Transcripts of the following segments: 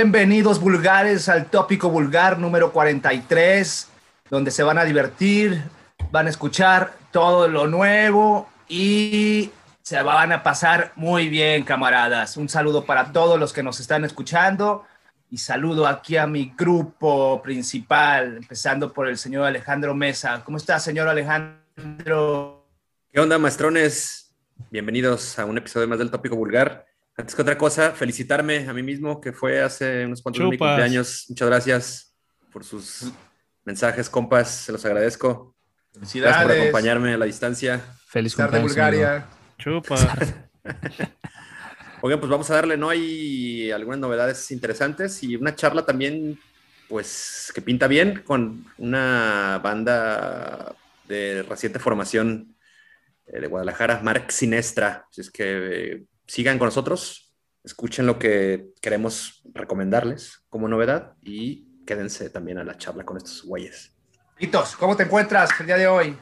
Bienvenidos vulgares al tópico vulgar número 43, donde se van a divertir, van a escuchar todo lo nuevo y se van a pasar muy bien, camaradas. Un saludo para todos los que nos están escuchando y saludo aquí a mi grupo principal, empezando por el señor Alejandro Mesa. ¿Cómo está, señor Alejandro? ¿Qué onda, maestrones? Bienvenidos a un episodio más del tópico vulgar. Antes que otra cosa, felicitarme a mí mismo, que fue hace unos cuantos de mi cumpleaños. Muchas gracias por sus mensajes, compas, se los agradezco. Felicidades. Gracias por acompañarme a la distancia. Feliz de Bulgaria. Chupa. Oigan, pues vamos a darle, ¿no? Hay algunas novedades interesantes y una charla también, pues, que pinta bien con una banda de reciente formación eh, de Guadalajara, Mark Sinestra. Así es que eh, sigan con nosotros, escuchen lo que queremos recomendarles como novedad y quédense también a la charla con estos güeyes. ¿cómo te encuentras el día de hoy?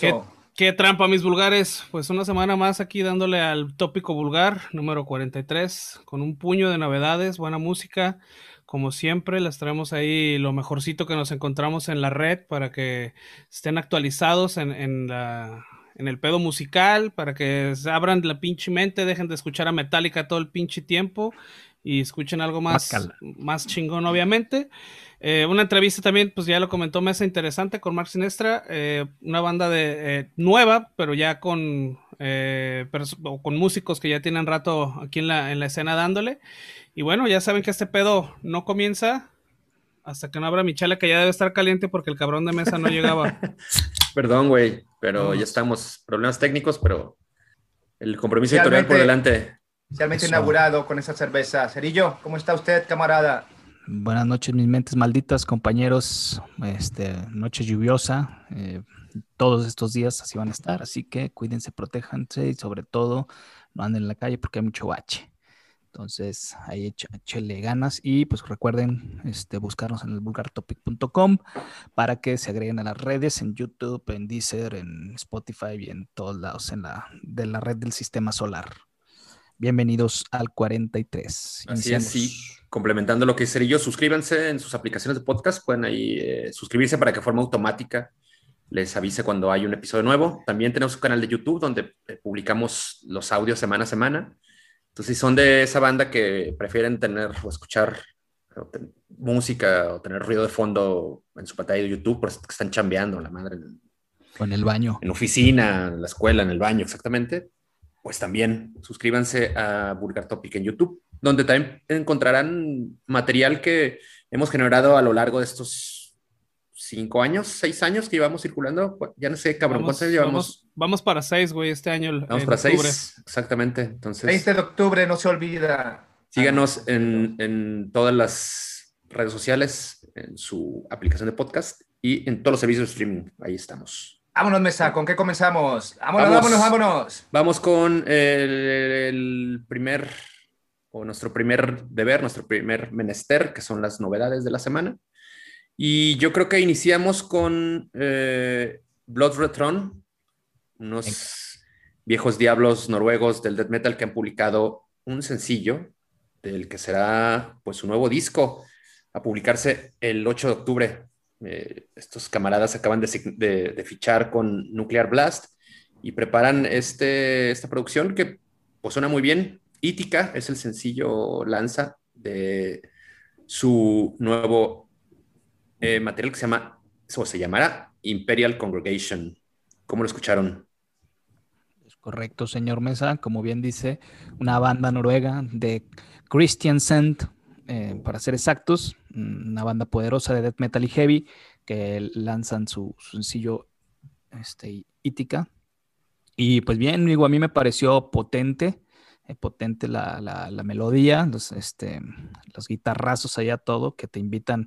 ¿Qué, ¿Qué, trampa, mis vulgares? Pues una semana más aquí dándole al tópico vulgar número 43, con un puño de novedades, buena música. Como siempre, les traemos ahí lo mejorcito que nos encontramos en la red para que estén actualizados en, en la, en el pedo musical para que se abran la pinche mente, dejen de escuchar a Metallica todo el pinche tiempo y escuchen algo más, más chingón, obviamente. Eh, una entrevista también, pues ya lo comentó Mesa, interesante con Mark Sinestra, eh, una banda de eh, nueva, pero ya con, con músicos que ya tienen rato aquí en la, en la escena dándole. Y bueno, ya saben que este pedo no comienza hasta que no abra mi chale, que ya debe estar caliente porque el cabrón de Mesa no llegaba. Perdón, güey, pero ya estamos. Problemas técnicos, pero el compromiso editorial por delante. Inicialmente inaugurado con esa cerveza. Cerillo, ¿cómo está usted, camarada? Buenas noches, mis mentes malditas, compañeros. Este, noche lluviosa. Eh, todos estos días así van a estar, así que cuídense, protéjanse y sobre todo no anden en la calle porque hay mucho bache. Entonces, ahí échale ganas y pues recuerden este, buscarnos en el vulgartopic.com para que se agreguen a las redes en YouTube, en Deezer, en Spotify y en todos lados en la, de la red del sistema solar. Bienvenidos al 43. Así es, sí. Complementando lo que dice yo, suscríbanse en sus aplicaciones de podcast, pueden ahí eh, suscribirse para que de forma automática les avise cuando hay un episodio nuevo. También tenemos un canal de YouTube donde eh, publicamos los audios semana a semana entonces, si son de esa banda que prefieren tener o escuchar música o tener ruido de fondo en su pantalla de YouTube, pues están chambeando, la madre. O en el baño. En oficina, en la escuela, en el baño, exactamente. Pues también suscríbanse a Vulgar Topic en YouTube, donde también encontrarán material que hemos generado a lo largo de estos cinco años, seis años que llevamos circulando. Ya no sé, cabrón, ¿cuántos llevamos? Vamos, para seis, güey, este año. Vamos para seis, exactamente. Entonces, 20 de octubre, no se olvida. Síganos en, en, todas las redes sociales, en su aplicación de podcast y en todos los servicios de streaming. Ahí estamos. Vámonos, Mesa, ¿con qué comenzamos? Vámonos, vámonos, vámonos. Vamos con el, el primer, o nuestro primer deber, nuestro primer menester, que son las novedades de la semana. Y yo creo que iniciamos con eh, Blood Retron, unos viejos diablos noruegos del death metal que han publicado un sencillo del que será pues su nuevo disco a publicarse el 8 de octubre. Eh, estos camaradas acaban de, fichar con Nuclear Blast y preparan este, esta producción que pues suena muy bien. Ítica es el sencillo lanza de su nuevo eh, material que se llama, o se llamará Imperial Congregation. ¿Cómo lo escucharon? Es correcto, señor Mesa. Como bien dice, una banda noruega de Christian Sent, eh, para ser exactos, una banda poderosa de death metal y heavy que lanzan su, sencillo este, Ítica. Y pues bien, digo, a mí me pareció potente, eh, potente la, la, melodía, los, este, los guitarrazos allá, todo, que te invitan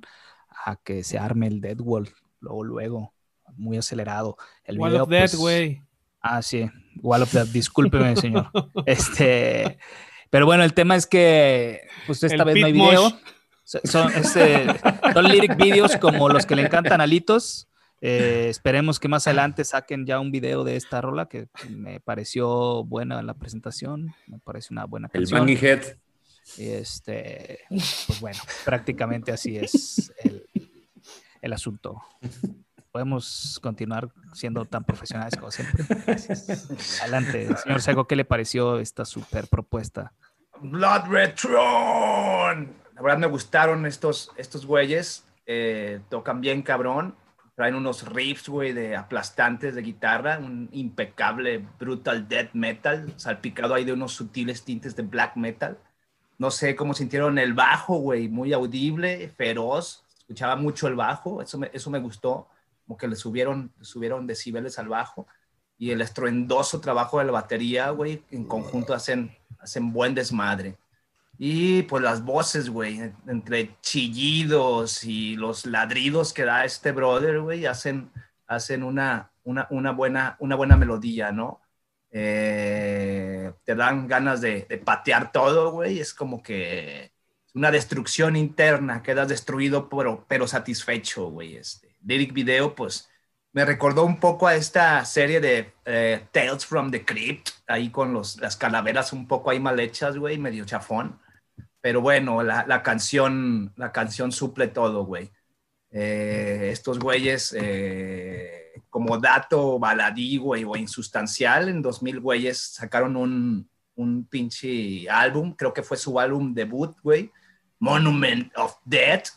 a que se arme el Dead Wall, luego, luego, muy acelerado. El Wall of Death, pues, güey. ah, sí, Wall of Death, discúlpeme, señor. Este, pero bueno, el tema es que, pues esta vez no hay video. Son, este, son lyric videos como los que le encantan a Litos. Eh, esperemos que más adelante saquen ya un video de esta rola que me pareció buena en la presentación, me parece una buena canción. El Banging Head. Y este, pues bueno, prácticamente así es el, el asunto. Podemos continuar siendo tan profesionales como siempre. Gracias. Adelante, señor Sego, ¿qué le pareció esta super propuesta? Blood Red Throne. La verdad me gustaron estos, estos güeyes. Eh, tocan bien cabrón. Traen unos riffs, güey, de aplastantes de guitarra. Un impecable brutal death metal. Salpicado ahí de unos sutiles tintes de black metal. No sé cómo sintieron el bajo, güey. Muy audible, feroz. Escuchaba mucho el bajo. Eso me, eso me gustó. Como que le subieron, le subieron decibeles al bajo. Y el estruendoso trabajo de la batería, güey. En conjunto hacen, hacen buen desmadre. Y pues las voces, güey, entre chillidos y los ladridos que da este brother, güey, hacen, hacen una, una, una, buena, una buena melodía, ¿no? Eh, te dan ganas de, de patear todo, güey. Es como que una destrucción interna, quedas destruido pero, pero satisfecho, güey. Este. Lyric Video, pues me recordó un poco a esta serie de eh, Tales from the Crypt, ahí con los, las calaveras un poco ahí mal hechas, güey, medio chafón. Pero bueno, la, la canción, la canción suple todo, güey. Eh, estos güeyes, eh, como dato baladí, güey, o insustancial, en 2000, güeyes, sacaron un, un pinche álbum, creo que fue su álbum debut, güey, Monument of Death,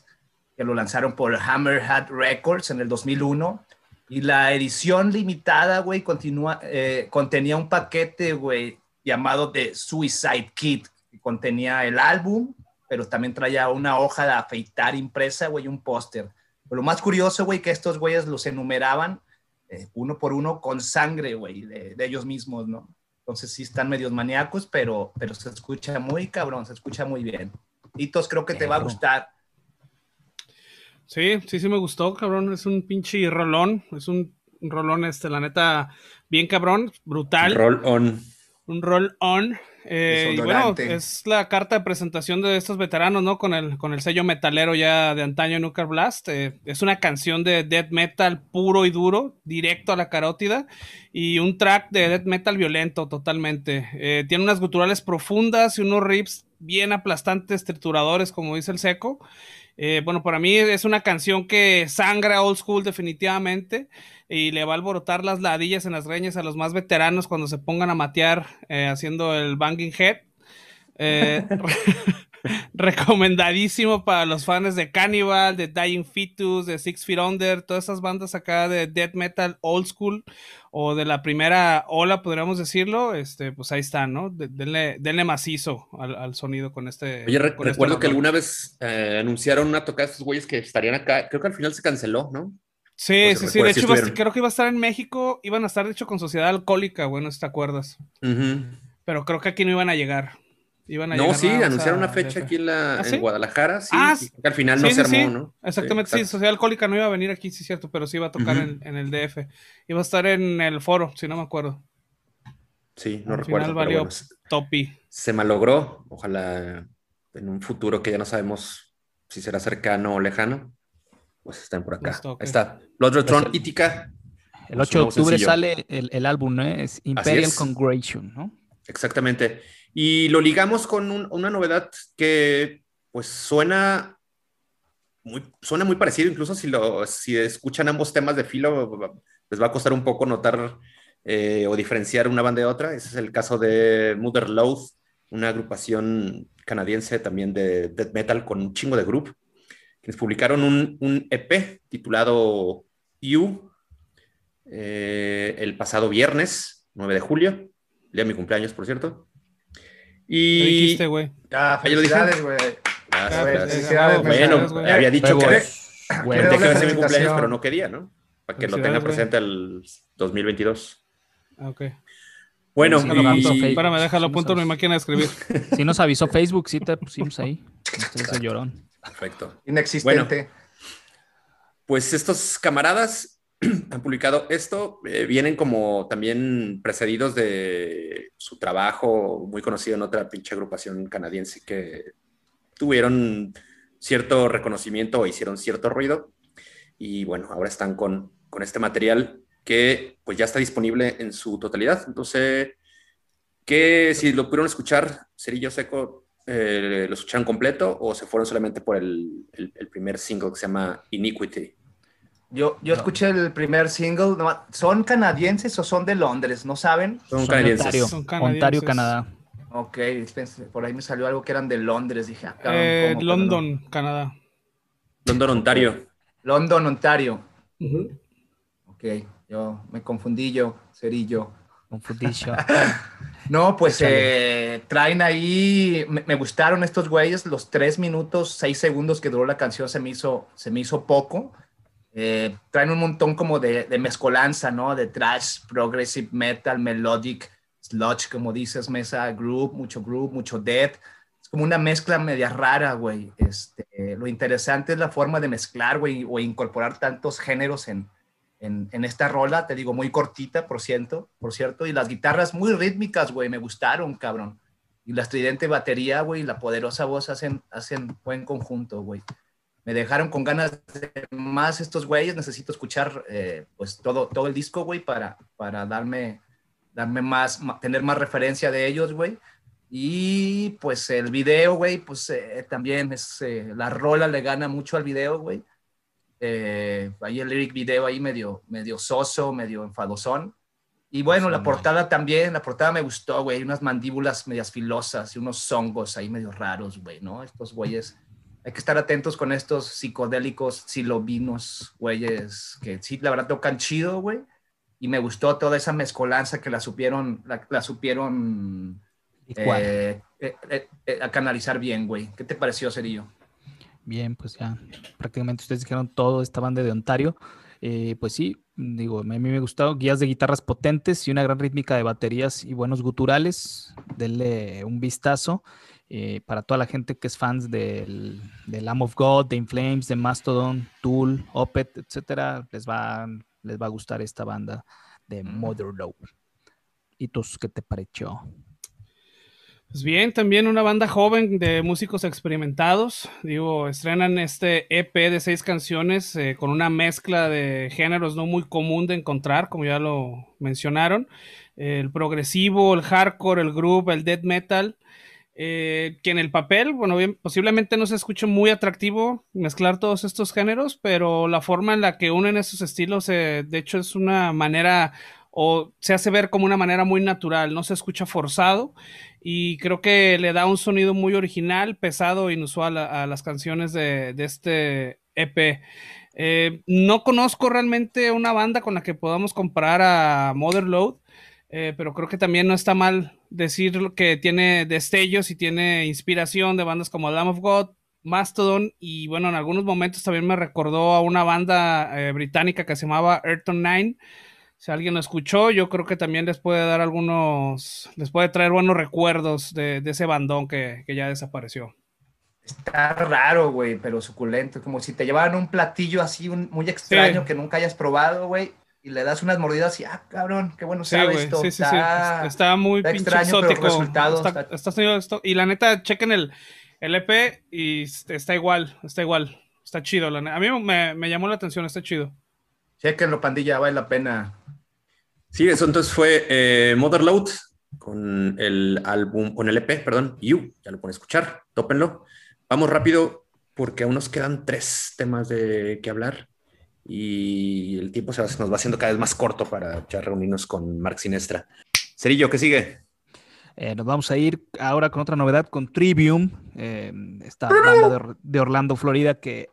que lo lanzaron por Hammerhead Records en el 2001. Y la edición limitada, güey, continúa, eh, contenía un paquete, güey, llamado The Suicide Kit, que contenía el álbum, pero también traía una hoja de afeitar impresa, güey, un póster. Lo más curioso, güey, que estos güeyes los enumeraban eh, uno por uno con sangre, güey, de, ellos mismos, ¿no? Entonces sí están medios maníacos, pero, pero se escucha muy cabrón, se escucha muy bien. Hitos, creo que te va a gustar. Sí, sí, sí me gustó, cabrón. Es un pinche rolón. Es un rolón, este, la neta, bien cabrón, brutal. Roll on. Un roll on. Eh, y bueno, es la carta de presentación de estos veteranos, ¿no? Con el, con el sello metalero ya de antaño Nuclear Blast. Eh, es una canción de death metal puro y duro, directo a la carótida. Y un track de death metal violento totalmente. Eh, tiene unas guturales profundas y unos riffs bien aplastantes, trituradores, como dice el seco. Eh, bueno, para mí es una canción que sangra old school definitivamente y le va a alborotar las ladillas en las greñas a los más veteranos cuando se pongan a matear eh, haciendo el banging head. Eh, recomendadísimo para los fans de Cannibal, de Dying Fetus, de Six Feet Under, todas esas bandas acá de death metal old school o de la primera ola, podríamos decirlo, este, pues ahí están, ¿no? denle, denle, macizo al, al, sonido con este. Oye, re con recuerdo este que alguna vez eh, anunciaron una tocada de estos güeyes que estarían acá, creo que al final se canceló, ¿no? Sí, sí, sí, de hecho, si creo que iba a estar en México, iban a estar, de hecho, con Sociedad Alcohólica, bueno, si te acuerdas. Uh -huh. Pero creo que aquí no iban a llegar. Iban a no, sí, anunciaron a una fecha DF. aquí en, la, ¿Ah, sí? en Guadalajara, sí, Ah, al final no sí, se armó, sí. ¿no? Exactamente, sí. Sociedad Alcohólica no iba a venir aquí, sí, cierto, pero sí iba a tocar en, en el DF. Iba a estar en el foro, si no me acuerdo. Sí, no Al recuerdo. final valió bueno, se- Topi. se malogró. Ojalá en un futuro que ya no sabemos si será cercano o lejano, pues estén por acá. Toque. Ahí está. Blood Red Throne, Pues el- Ítica. El Con 8 su de octubre sencillo. sale el, el álbum, ¿no? Es Imperial es. Congregation, ¿no? Exactamente. Y lo ligamos con un- una novedad que pues suena muy, suena muy parecido, incluso si, lo, si escuchan ambos temas de filo, les va a costar un poco notar eh, o diferenciar una banda de otra. Ese es el caso de Mother Loath, una agrupación canadiense también de death metal con un chingo de group, quienes publicaron un, un EP titulado You eh, el pasado viernes, 9 de julio, día de mi cumpleaños, por cierto. ¿Qué Y dijiste, güey? Lo dije. felicidades, güey. Gracias, Ah, gracias. felicidades, Bueno, había dicho que, Huevos, que ser mi cumpleaños, pero no quería, ¿no? Para que lo tenga presente el 2022. Ah, ok. Bueno, Sí, lo y-. Facebook. Espérame, déjalo Sí, punto en no mi máquina de escribir. Sí nos avisó Facebook, sí te pusimos ahí. Entonces, el llorón. perfecto. Inexistente. Pues estos camaradas han publicado esto, eh, vienen como también precedidos de su trabajo muy conocido en otra pinche agrupación canadiense que tuvieron cierto reconocimiento o hicieron cierto ruido. Y bueno, ahora están con, con este material que pues ya está disponible en su totalidad. Entonces, que si lo pudieron escuchar, Cerillo Seco, eh, lo escucharon completo o se fueron solamente por el, el, primer single que se llama Iniquity? Yo, yo escuché el primer single. ¿Son canadienses o son de Londres? ¿No saben? Son, canadienses. Ontario, Canadá. Ok, por ahí me salió algo que eran de Londres. Dije, ah, eh, London, Canadá. London, Ontario. London, Ontario. Ok, yo me confundí yo, Cerillo. Confundillo. no, pues eh, traen ahí, me, gustaron estos güeyes, los tres minutos, seis segundos que duró la canción se me hizo, se me hizo poco. Eh, traen un montón como de, de, mezcolanza, ¿no? De trash, progressive metal, melodic, sludge, como dices, mesa, group, mucho group, mucho death. Es como una mezcla media rara, güey. Este, lo interesante es la forma de mezclar, güey, o incorporar tantos géneros en, en, esta rola, te digo, muy cortita, por cierto, por cierto, y las guitarras muy rítmicas, güey, me gustaron, cabrón. Y la estridente batería, güey, y la poderosa voz hacen, hacen buen conjunto, güey. Me dejaron con ganas de más estos güeyes, necesito escuchar, eh, pues, todo, todo el disco, güey, para, para darme, darme más, tener más referencia de ellos, güey. Y, pues, el video, güey, pues, eh, también es, eh, la rola le gana mucho al video, güey eh, ahí el lyric video ahí medio, medio soso, medio enfadosón. Y bueno, la portada también, la portada me gustó, güey, unas mandíbulas medias filosas y unos hongos ahí medio raros, güey, ¿no? Estos güeyes, hay que estar atentos con estos psicodélicos silovinos, güeyes, que sí, la verdad tocan chido, güey. Y me gustó toda esa mezcolanza que la supieron, la, supieron eh, eh, a canalizar bien, güey. ¿Qué te pareció, Cerillo? Bien, pues ya prácticamente ustedes dijeron todo esta banda de Ontario. Eh, pues sí, digo, a mí me gustado guías de guitarras potentes y una gran rítmica de baterías y buenos guturales. Denle un vistazo eh, para toda la gente que es fans del, del Lamb of God, de Inflames, de Mastodon, Tool, Opet, etcétera. Les va, les va a gustar esta banda de Mother Low. ¿Y tú qué te pareció? Pues bien, también una banda joven de músicos experimentados. Digo, estrenan este EP de seis canciones eh, con una mezcla de géneros no muy común de encontrar, como ya lo mencionaron. el progresivo, el hardcore, el groove, el death metal. Eh, que en el papel, bueno, posiblemente no se escuche muy atractivo mezclar todos estos géneros, pero la forma en la que unen esos estilos, eh, de hecho, es una manera o se hace ver como una manera muy natural, no se escucha forzado y creo que le da un sonido muy original, pesado inusual a, las canciones de, este EP. Eh, no conozco realmente una banda con la que podamos comparar a Mother Load, pero creo que también no está mal decir que tiene destellos y tiene inspiración de bandas como Lamb of God, Mastodon y bueno, en algunos momentos también me recordó a una banda eh, británica que se llamaba Ayrton Nine si alguien lo escuchó, yo creo que también les puede dar algunos, les puede traer buenos recuerdos de, ese bandón que, ya desapareció. Está raro, güey, pero suculento, como si te llevaran un platillo así muy extraño que nunca hayas probado, güey, y le das unas mordidas y, ah, cabrón, qué bueno sabe esto. Sí, sí, está, está, muy extraño, exótico. Está, y la neta, chequen el, el EP y está igual, está igual, está chido. a mí me, me llamó la atención, está chido. Chequenlo, pandilla, vale la pena. Sí, eso entonces fue eh, Motherload con el álbum, con el EP, perdón, You, ya lo pueden escuchar, tópenlo. Vamos rápido porque aún nos quedan tres temas de que hablar y el tiempo se nos va haciendo cada vez más corto para ya reunirnos con Mark Sinestra. Cerillo, ¿qué sigue? Eh, nos vamos a ir ahora con otra novedad, con Trivium, eh, esta banda de, Orlando, Florida, que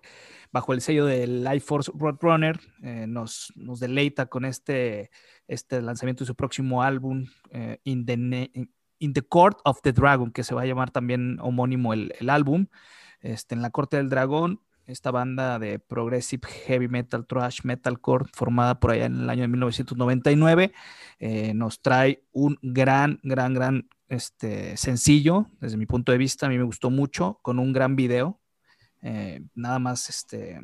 bajo el sello de Life Force Roadrunner eh, nos, deleita con este este lanzamiento de su próximo álbum, eh, in, the Court of the Dragon, que se va a llamar también homónimo el, álbum. Este, en la Corte del Dragón, esta banda de progressive heavy metal, thrash metalcore, formada por allá en el año de 1999, eh, nos trae un gran, gran, gran este, sencillo, desde mi punto de vista, a mí me gustó mucho, con un gran video. Eh, nada más este,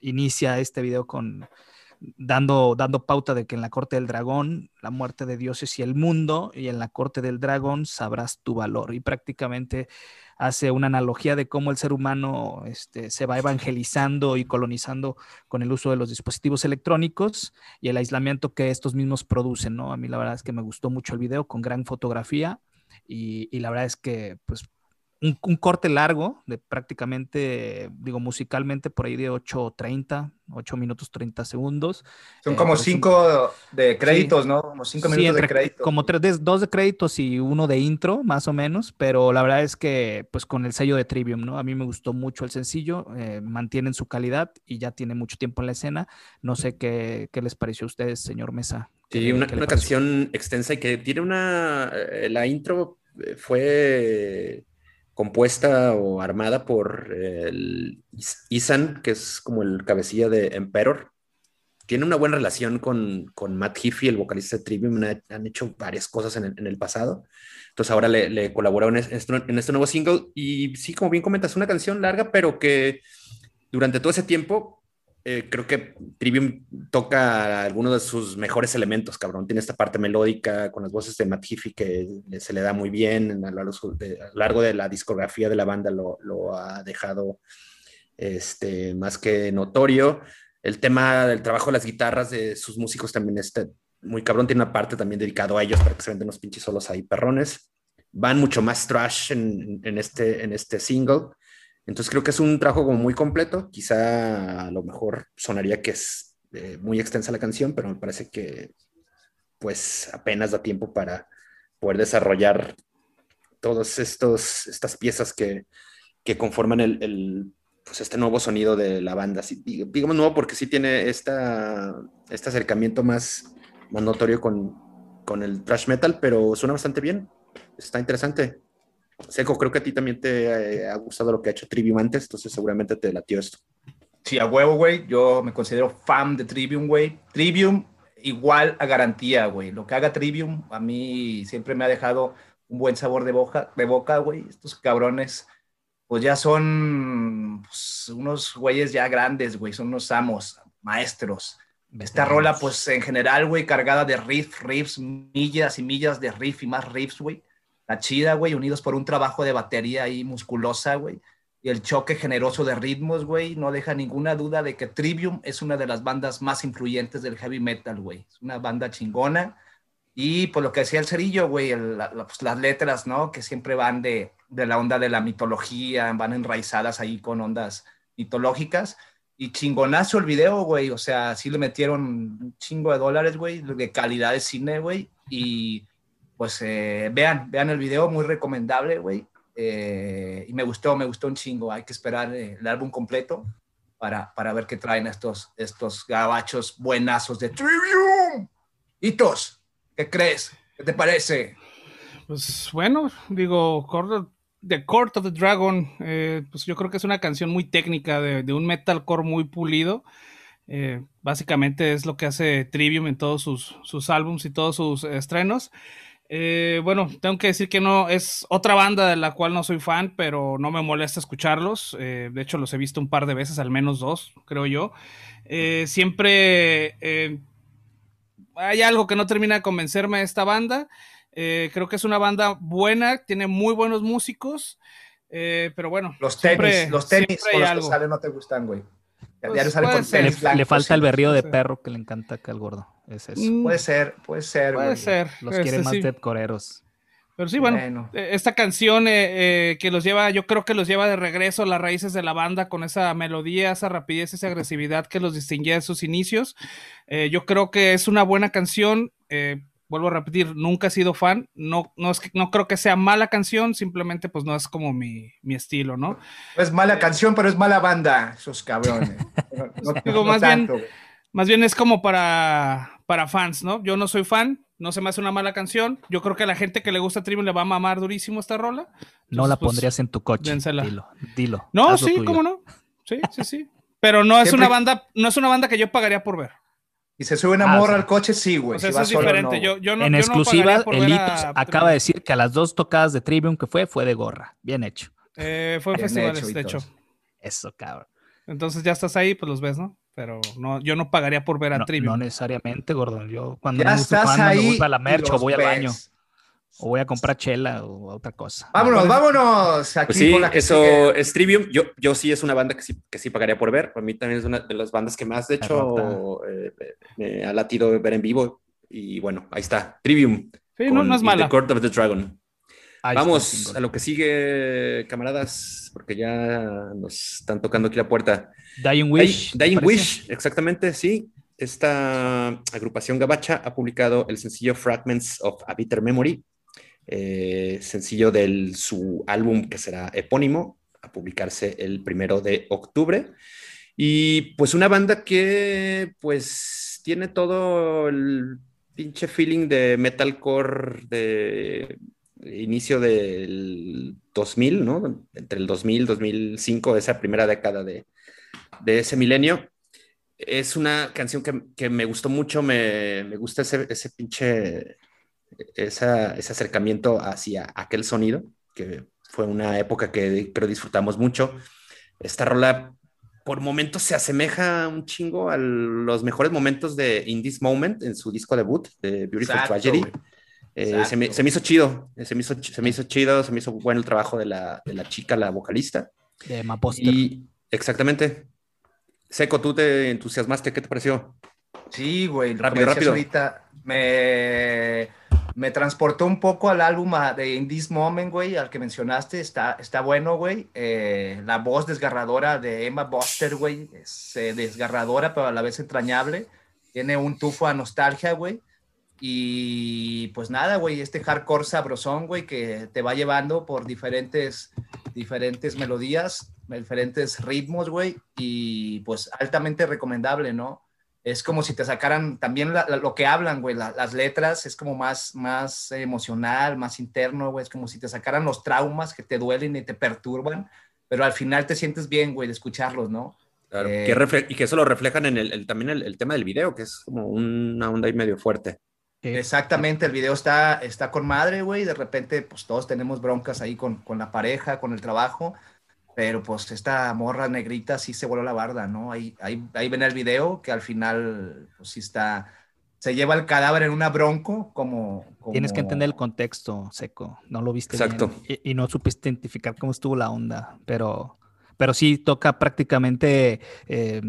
inicia este video con dando, dando pauta de que en la corte del dragón, la muerte de dioses y el mundo, y en la corte del dragón sabrás tu valor. Y prácticamente hace una analogía de cómo el ser humano este, se va evangelizando y colonizando con el uso de los dispositivos electrónicos y el aislamiento que estos mismos producen, ¿no? A mí la verdad es que me gustó mucho el video con gran fotografía y, y la verdad es que pues un, corte largo de prácticamente, digo, musicalmente por ahí de 8.30, 8 minutos 30 segundos. Son como 5 de créditos, ¿no? Como 5 minutos de créditos. Como tres, dos de créditos y uno de intro, más o menos, pero la verdad es que, pues con el sello de Trivium, ¿no? A mí me gustó mucho el sencillo, eh, mantienen su calidad y ya tiene mucho tiempo en la escena. No sé qué, qué les pareció a ustedes, señor Mesa. Sí, una, una canción extensa y que tiene una, eh, la intro eh, fue compuesta o armada por el Isan, que es como el cabecilla de Emperor. Tiene una buena relación con, con Matt Heafy, el vocalista de Trivium. Han hecho varias cosas en el, pasado. Entonces ahora le, le colaboró en este, en este nuevo single. Y sí, como bien comentas, una canción larga, pero que durante todo ese tiempo eh, creo que Trivium toca algunos de sus mejores elementos, cabrón. Tiene esta parte melódica con las voces de Matt Heafy que se le da muy bien a lo, largo de la discografía de la banda lo, lo, ha dejado este, más que notorio. El tema del trabajo de las guitarras de sus músicos también está muy cabrón. Tiene una parte también dedicado a ellos para que se venden unos pinches solos ahí perrones. Van mucho más trash en, en este, en este single. Entonces creo que es un trabajo como muy completo. Quizá a lo mejor sonaría que es eh, muy extensa la canción, pero me parece que pues apenas da tiempo para poder desarrollar todas estas piezas que, que conforman el, pues este nuevo sonido de la banda. digamos nuevo porque sí tiene esta, este acercamiento más, más notorio con, con el thrash metal, pero suena bastante bien. Está interesante. Seco, creo que a ti también te eh, ha gustado lo que ha hecho Trivium antes, entonces seguramente te latió esto. Sí, a huevo, güey. Yo me considero fan de Trivium, güey. Trivium igual a garantía, güey. Lo que haga Trivium a mí siempre me ha dejado un buen sabor de boca, de boca, güey. Estos cabrones, pues ya son pues, unos güeyes ya grandes, güey. Son unos amos, maestros. Esta rola, pues en general, güey, cargada de riff, riffs, millas y millas de riff y más riffs, güey la chida, güey, unidos por un trabajo de batería ahí musculosa, güey. Y el choque generoso de ritmos, güey, no deja ninguna duda de que Trivium es una de las bandas más influyentes del heavy metal, güey. Es una banda chingona. Y por lo que decía el cerillo, güey, pues, las letras, ¿no? Que siempre van de, de la onda de la mitología, van enraizadas ahí con ondas mitológicas. Y chingonazo el video, güey. O sea, sí le metieron un chingo de dólares, güey, de calidad de cine, güey. Y pues eh, vean, vean el video, muy recomendable, güey. Eh, y me gustó, me gustó un chingo. Hay que esperar eh, el álbum completo para, para ver qué traen estos, estos gabachos buenazos de Trivium. Hitos, ¿qué crees? ¿Qué te parece? Pues bueno, digo, The Court of the Dragon, pues yo creo que es una canción muy técnica de, de un metalcore muy pulido. básicamente es lo que hace Trivium en todos sus, sus álbums y todos sus estrenos. Eh, bueno, tengo que decir que no es otra banda de la cual no soy fan, pero no me molesta escucharlos. Eh, de hecho, los he visto un par de veces, al menos dos, creo yo. Eh, siempre hay algo que no termina de convencerme de esta banda. creo que es una banda buena, tiene muy buenos músicos, pero bueno. Los tenis, los tenis con los que sale no te gustan, güey. Pues le, falta el berrío de perro que le encanta acá al gordo. Es eso. Mm. Puede ser, puede ser. Puede ser. Los quiere este, más sí. coreros. Pero sí, bueno, eh, esta canción eh, eh, que los lleva, yo creo que los lleva de regreso a las raíces de la banda con esa melodía, esa rapidez, esa agresividad que los distinguía de sus inicios. yo creo que es una buena canción vuelvo a repetir, nunca he sido fan, no, no, es que, no creo que sea mala canción, simplemente pues no es como mi, mi estilo, ¿no? Es mala canción, pero es mala banda, esos cabrones. Digo, más, bien, más bien es como para, para fans, ¿no? Yo no soy fan, no se me hace una mala canción, yo creo que a la gente que le gusta Trivium le va a mamar durísimo esta rola. no la pues, pondrías en tu coche, dilo, dilo. No, sí, cómo no, sí, sí, sí. Pero no es una banda, no es una banda que yo pagaría por ver. Y se sube una ah, morra al coche, sí, güey. O sea, eso es diferente. Yo, yo no, en exclusiva, Elitos acaba de decir que a las dos tocadas de Trivium que fue, fue de gorra. Bien hecho. Eh, fue en festivales, de hecho. Eso, cabrón. Entonces ya estás ahí, pues los ves, ¿no? Pero no, yo no pagaría por ver a Trivium. No necesariamente, gordo. Yo cuando ya me estás ahí voy a la merch o voy al baño. O voy a comprar chela o otra cosa. Vámonos, vámonos. Aquí pues sí, eso es Trivium. Yo, yo sí es una banda que sí, que sí pagaría por ver. Para mí también es una de las bandas que más, de hecho, eh, me ha latido ver en vivo. Y bueno, ahí está. Trivium. Sí, no, no, es mala. The Court of the Dragon. Vamos a lo que sigue, camaradas, porque ya nos están tocando aquí la puerta. Dying Wish. Dying Wish, exactamente, sí. Esta agrupación gabacha ha publicado el sencillo Fragments of a Bitter Memory, eh, sencillo de su álbum que será epónimo, a publicarse el primero de octubre. Y pues una banda que pues tiene todo el pinche feeling de metalcore de inicio del 2000, ¿no? Entre el 2000 y 2005, esa primera década de, de ese milenio. Es una canción que, que me gustó mucho, me, me gusta ese, ese pinche, esa, ese acercamiento hacia aquel sonido, que fue una época que creo disfrutamos mucho. Esta rola por momentos se asemeja un chingo a los mejores momentos de In This Moment en su disco debut, de Beautiful Tragedy. Eh, se, me, se, me, hizo chido, se me hizo, se me hizo chido, se me hizo bueno el trabajo de la, de la chica, la vocalista. De Emma Poster. Y exactamente. Seco, tú te entusiasmaste, ¿qué te pareció? Sí, güey. Rápido, rápido. Ahorita me, me transportó un poco al álbum de In This Moment, güey, al que mencionaste. Está, está bueno, güey. Eh, la voz desgarradora de Emma Buster, güey, es eh, desgarradora, pero a la vez entrañable. Tiene un tufo a nostalgia, güey. Y pues nada, güey, este hardcore sabrosón, güey, que te va llevando por diferentes, diferentes melodías, diferentes ritmos, güey, y pues altamente recomendable, ¿no? Es como si te sacaran también lo que hablan, güey, las letras, es como más, más emocional, más interno, güey, es como si te sacaran los traumas que te duelen y te perturban, pero al final te sientes bien, güey, de escucharlos, ¿no? Claro, eh, y que eso lo reflejan en el, también el, el, tema del video, que es como una onda ahí medio fuerte. Exactamente, el video está, está con madre, güey. De repente, pues todos tenemos broncas ahí con, con, la pareja, con el trabajo. Pero pues esta morra negrita sí se voló la barda, ¿no? Ahí, ahí, ahí ven el video que al final, pues sí está. Se lleva el cadáver en una bronco, como. Tienes que entender el contexto, seco. No lo viste Exacto. Y, y, no supiste identificar cómo estuvo la onda. Pero pero sí toca prácticamente eh,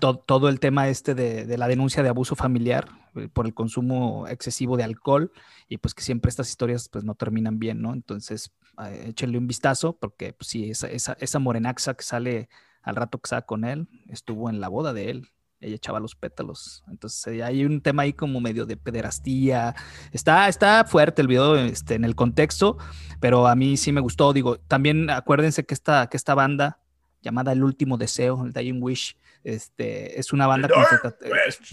todo el tema este de, la denuncia de abuso familiar por el consumo excesivo de alcohol y pues que siempre estas historias pues no terminan bien, ¿no? Entonces, eh, échenle un vistazo porque pues, sí, esa, esa, esa morenaxa que sale al rato que estaba con él estuvo en la boda de él ella echaba los pétalos. Entonces eh, hay un tema ahí como medio de pederastía. Está, está fuerte el video este, en el contexto, pero a mí sí me gustó. Digo, también acuérdense que esta, que esta banda llamada El Último Deseo, el Dying Wish, este, es una banda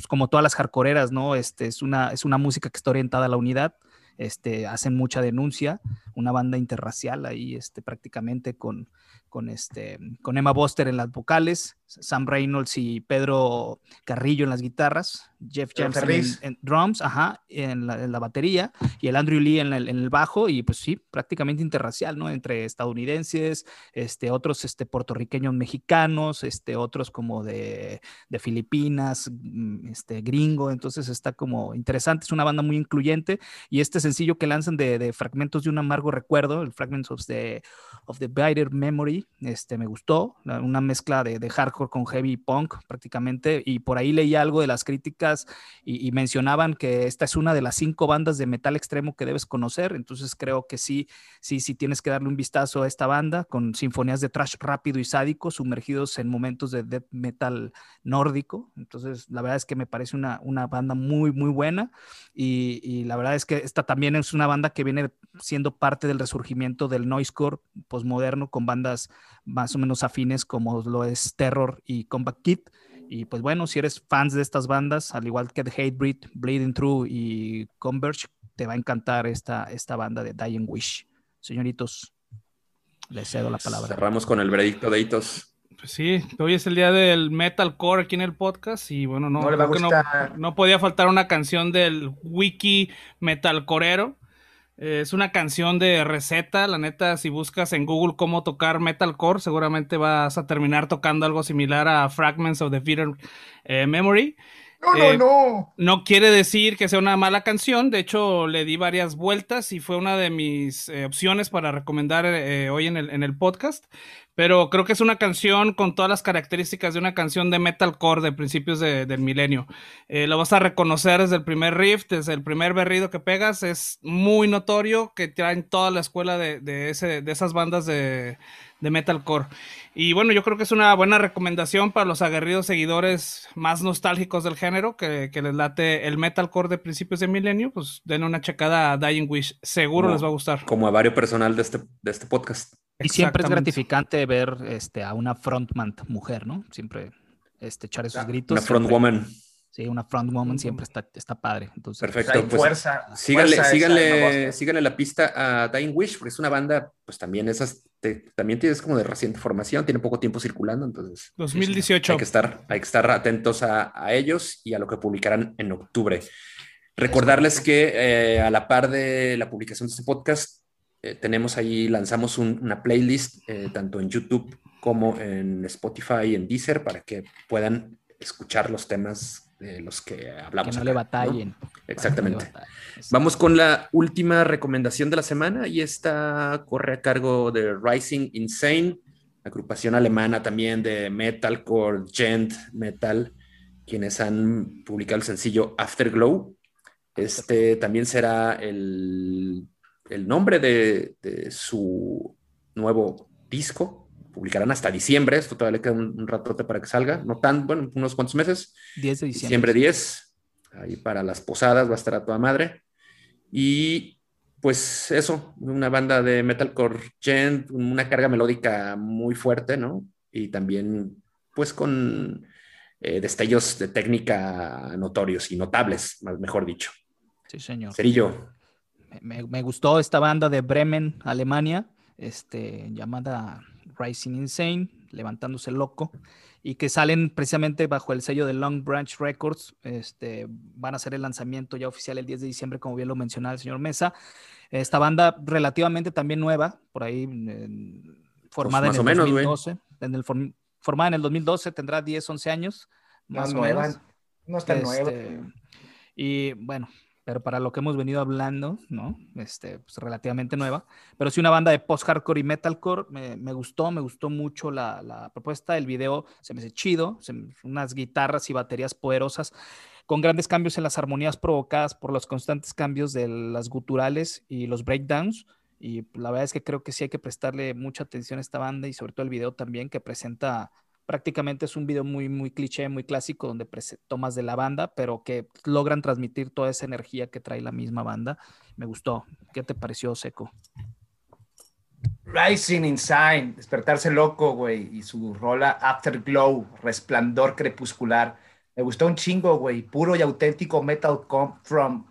como todas las hardcoreeras, ¿no? Este, es, una, es una música que está orientada a la unidad. Este, hacen mucha denuncia, una banda interracial ahí este, prácticamente con, con, este, con Emma Buster en las vocales, Sam Reynolds y Pedro Carrillo en las guitarras, Jeff James en, drums, ajá, en la, batería, y el Andrew Lee en el, bajo, y pues sí, prácticamente interracial, ¿no? Entre estadounidenses, este, otros este, puertorriqueños mexicanos, este, otros como de, de Filipinas, mm, este, gringo, entonces está como interesante, es una banda muy incluyente, y este sencillo que lanzan de, de fragmentos de un amargo recuerdo, el Fragments of the, of the Bitter Memory, este, me gustó, una mezcla de, de hardcore con heavy punk prácticamente, y por ahí leí algo de las críticas y, mencionaban que esta es una de las cinco bandas de metal extremo que debes conocer, entonces creo que sí, sí, sí tienes que darle un vistazo a esta banda con sinfonías de trash rápido y sádico, sumergidos en momentos de death metal nórdico, entonces la verdad es que me parece una, una banda muy, muy buena, y, y la verdad es que esta también es una banda que viene siendo parte del resurgimiento del noisecore postmoderno con bandas más o menos afines como lo es Terror y Combat Kit. Y pues bueno, si eres fans de estas bandas, al igual que The Hatebreed, Bleeding Through y Converge, te va a encantar esta, esta banda de Dying Wish. Señoritos, les cedo la palabra. Cerramos con el veredicto de Hitos. Pues sí, hoy es el día del metalcore aquí en el podcast y bueno, no, no, podía faltar una canción del wiki metalcorero. Es una canción de receta, la neta, si buscas en Google cómo tocar metalcore, seguramente vas a terminar tocando algo similar a Fragments of the Bitter eh, Memory. No, no, Eh, no. No quiere decir que sea una mala canción, de hecho le di varias vueltas y fue una de mis eh, opciones para recomendar eh, hoy en el, en el podcast, pero creo que es una canción con todas las características de una canción de metalcore de principios de- del milenio. Eh, lo vas a reconocer desde el primer riff, desde el primer berrido que pegas, es muy notorio que traen toda la escuela de, de ese, de esas bandas de, de metalcore. Y bueno, yo creo que es una buena recomendación para los aguerridos seguidores más nostálgicos del género, que, que les late el metalcore de principios de milenio, pues denle una checada a Dying Wish, seguro Como- les va a gustar. Como avario personal de este, de este podcast. Y siempre es gratificante ver este, a una frontman mujer, ¿no? Siempre este, echar esos gritos. Una front siempre- woman. Sí, una frontwoman siempre está, está padre. Entonces, Perfecto. Hay pues, fuerza. Síganle, fuerza síganle, síganle la pista a Dying Wish, porque es una banda, pues también esas, te- también tienes como de reciente formación, tiene poco tiempo circulando, entonces 2018. hay que estar, hay que estar atentos a, a ellos y a lo que publicarán en octubre. Recordarles que eh, a la par de la publicación de este podcast, eh, tenemos ahí, lanzamos un- una playlist eh, tanto en YouTube como en Spotify y en Deezer para que puedan escuchar los temas de los que que hablamos. no acá, le ¿no? batallen. Exactamente. No batallen. Vamos con la última recomendación de la semana y esta corre a cargo de Rising Insane, agrupación alemana también de metalcore, gent metal, quienes han publicado el sencillo Afterglow. Este también será el, el nombre de, de su nuevo disco. Publicarán hasta diciembre, esto todavía le queda un, un ratote para que salga, no tan, bueno, unos cuantos meses. 10 de diciembre. Diciembre 10, ahí para las posadas va a estar a toda madre. Y pues eso, una banda de metalcore gent, una carga melódica muy fuerte, ¿no? Y también pues con eh, destellos de técnica notorios y notables, mejor dicho. Sí, señor. Cerillo, Me, me gustó esta banda de Bremen, Alemania, este, llamada Rising Insane, levantándose loco, y que salen precisamente bajo el sello de Long Branch Records. Este, van a hacer el lanzamiento ya oficial el 10 de diciembre, como bien lo mencionaba el señor Mesa. Esta banda relativamente también nueva, por ahí en- formada Pues más en o el menos, güey. 2012. En el form- formada en el 2012, tendrá 10, 11 años. No Más es o nueva. menos. No está nueva. Este, Y bueno, pero para lo que hemos venido hablando, ¿no? Este, pues relativamente nueva. Pero sí una banda de post-hardcore y metalcore. Me, me gustó, me gustó mucho la, la propuesta. El video se me hace chido. unas guitarras y baterías poderosas con grandes cambios en las armonías provocadas por los constantes cambios de las guturales y los breakdowns. Y la verdad es que creo que sí hay que prestarle mucha atención a esta banda y sobre todo el video también que presenta prácticamente es un video muy, muy cliché, muy clásico, donde tomas de la banda, pero que logran transmitir toda esa energía que trae la misma banda. Me gustó. ¿Qué te pareció, Seco? Rising Insane, despertarse loco, güey, y su rola Afterglow, resplandor crepuscular. Me gustó un chingo, güey, puro y auténtico metalcore from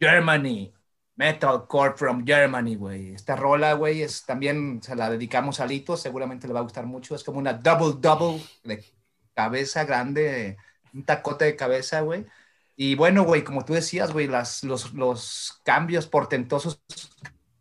Germany. Metalcore from Germany, güey. Esta rola, güey, es también se la dedicamos a Lito, seguramente le va a gustar mucho. Es como una double double de cabeza grande, un tacote de cabeza, güey. Y bueno, güey, como tú decías, güey, los, los cambios portentosos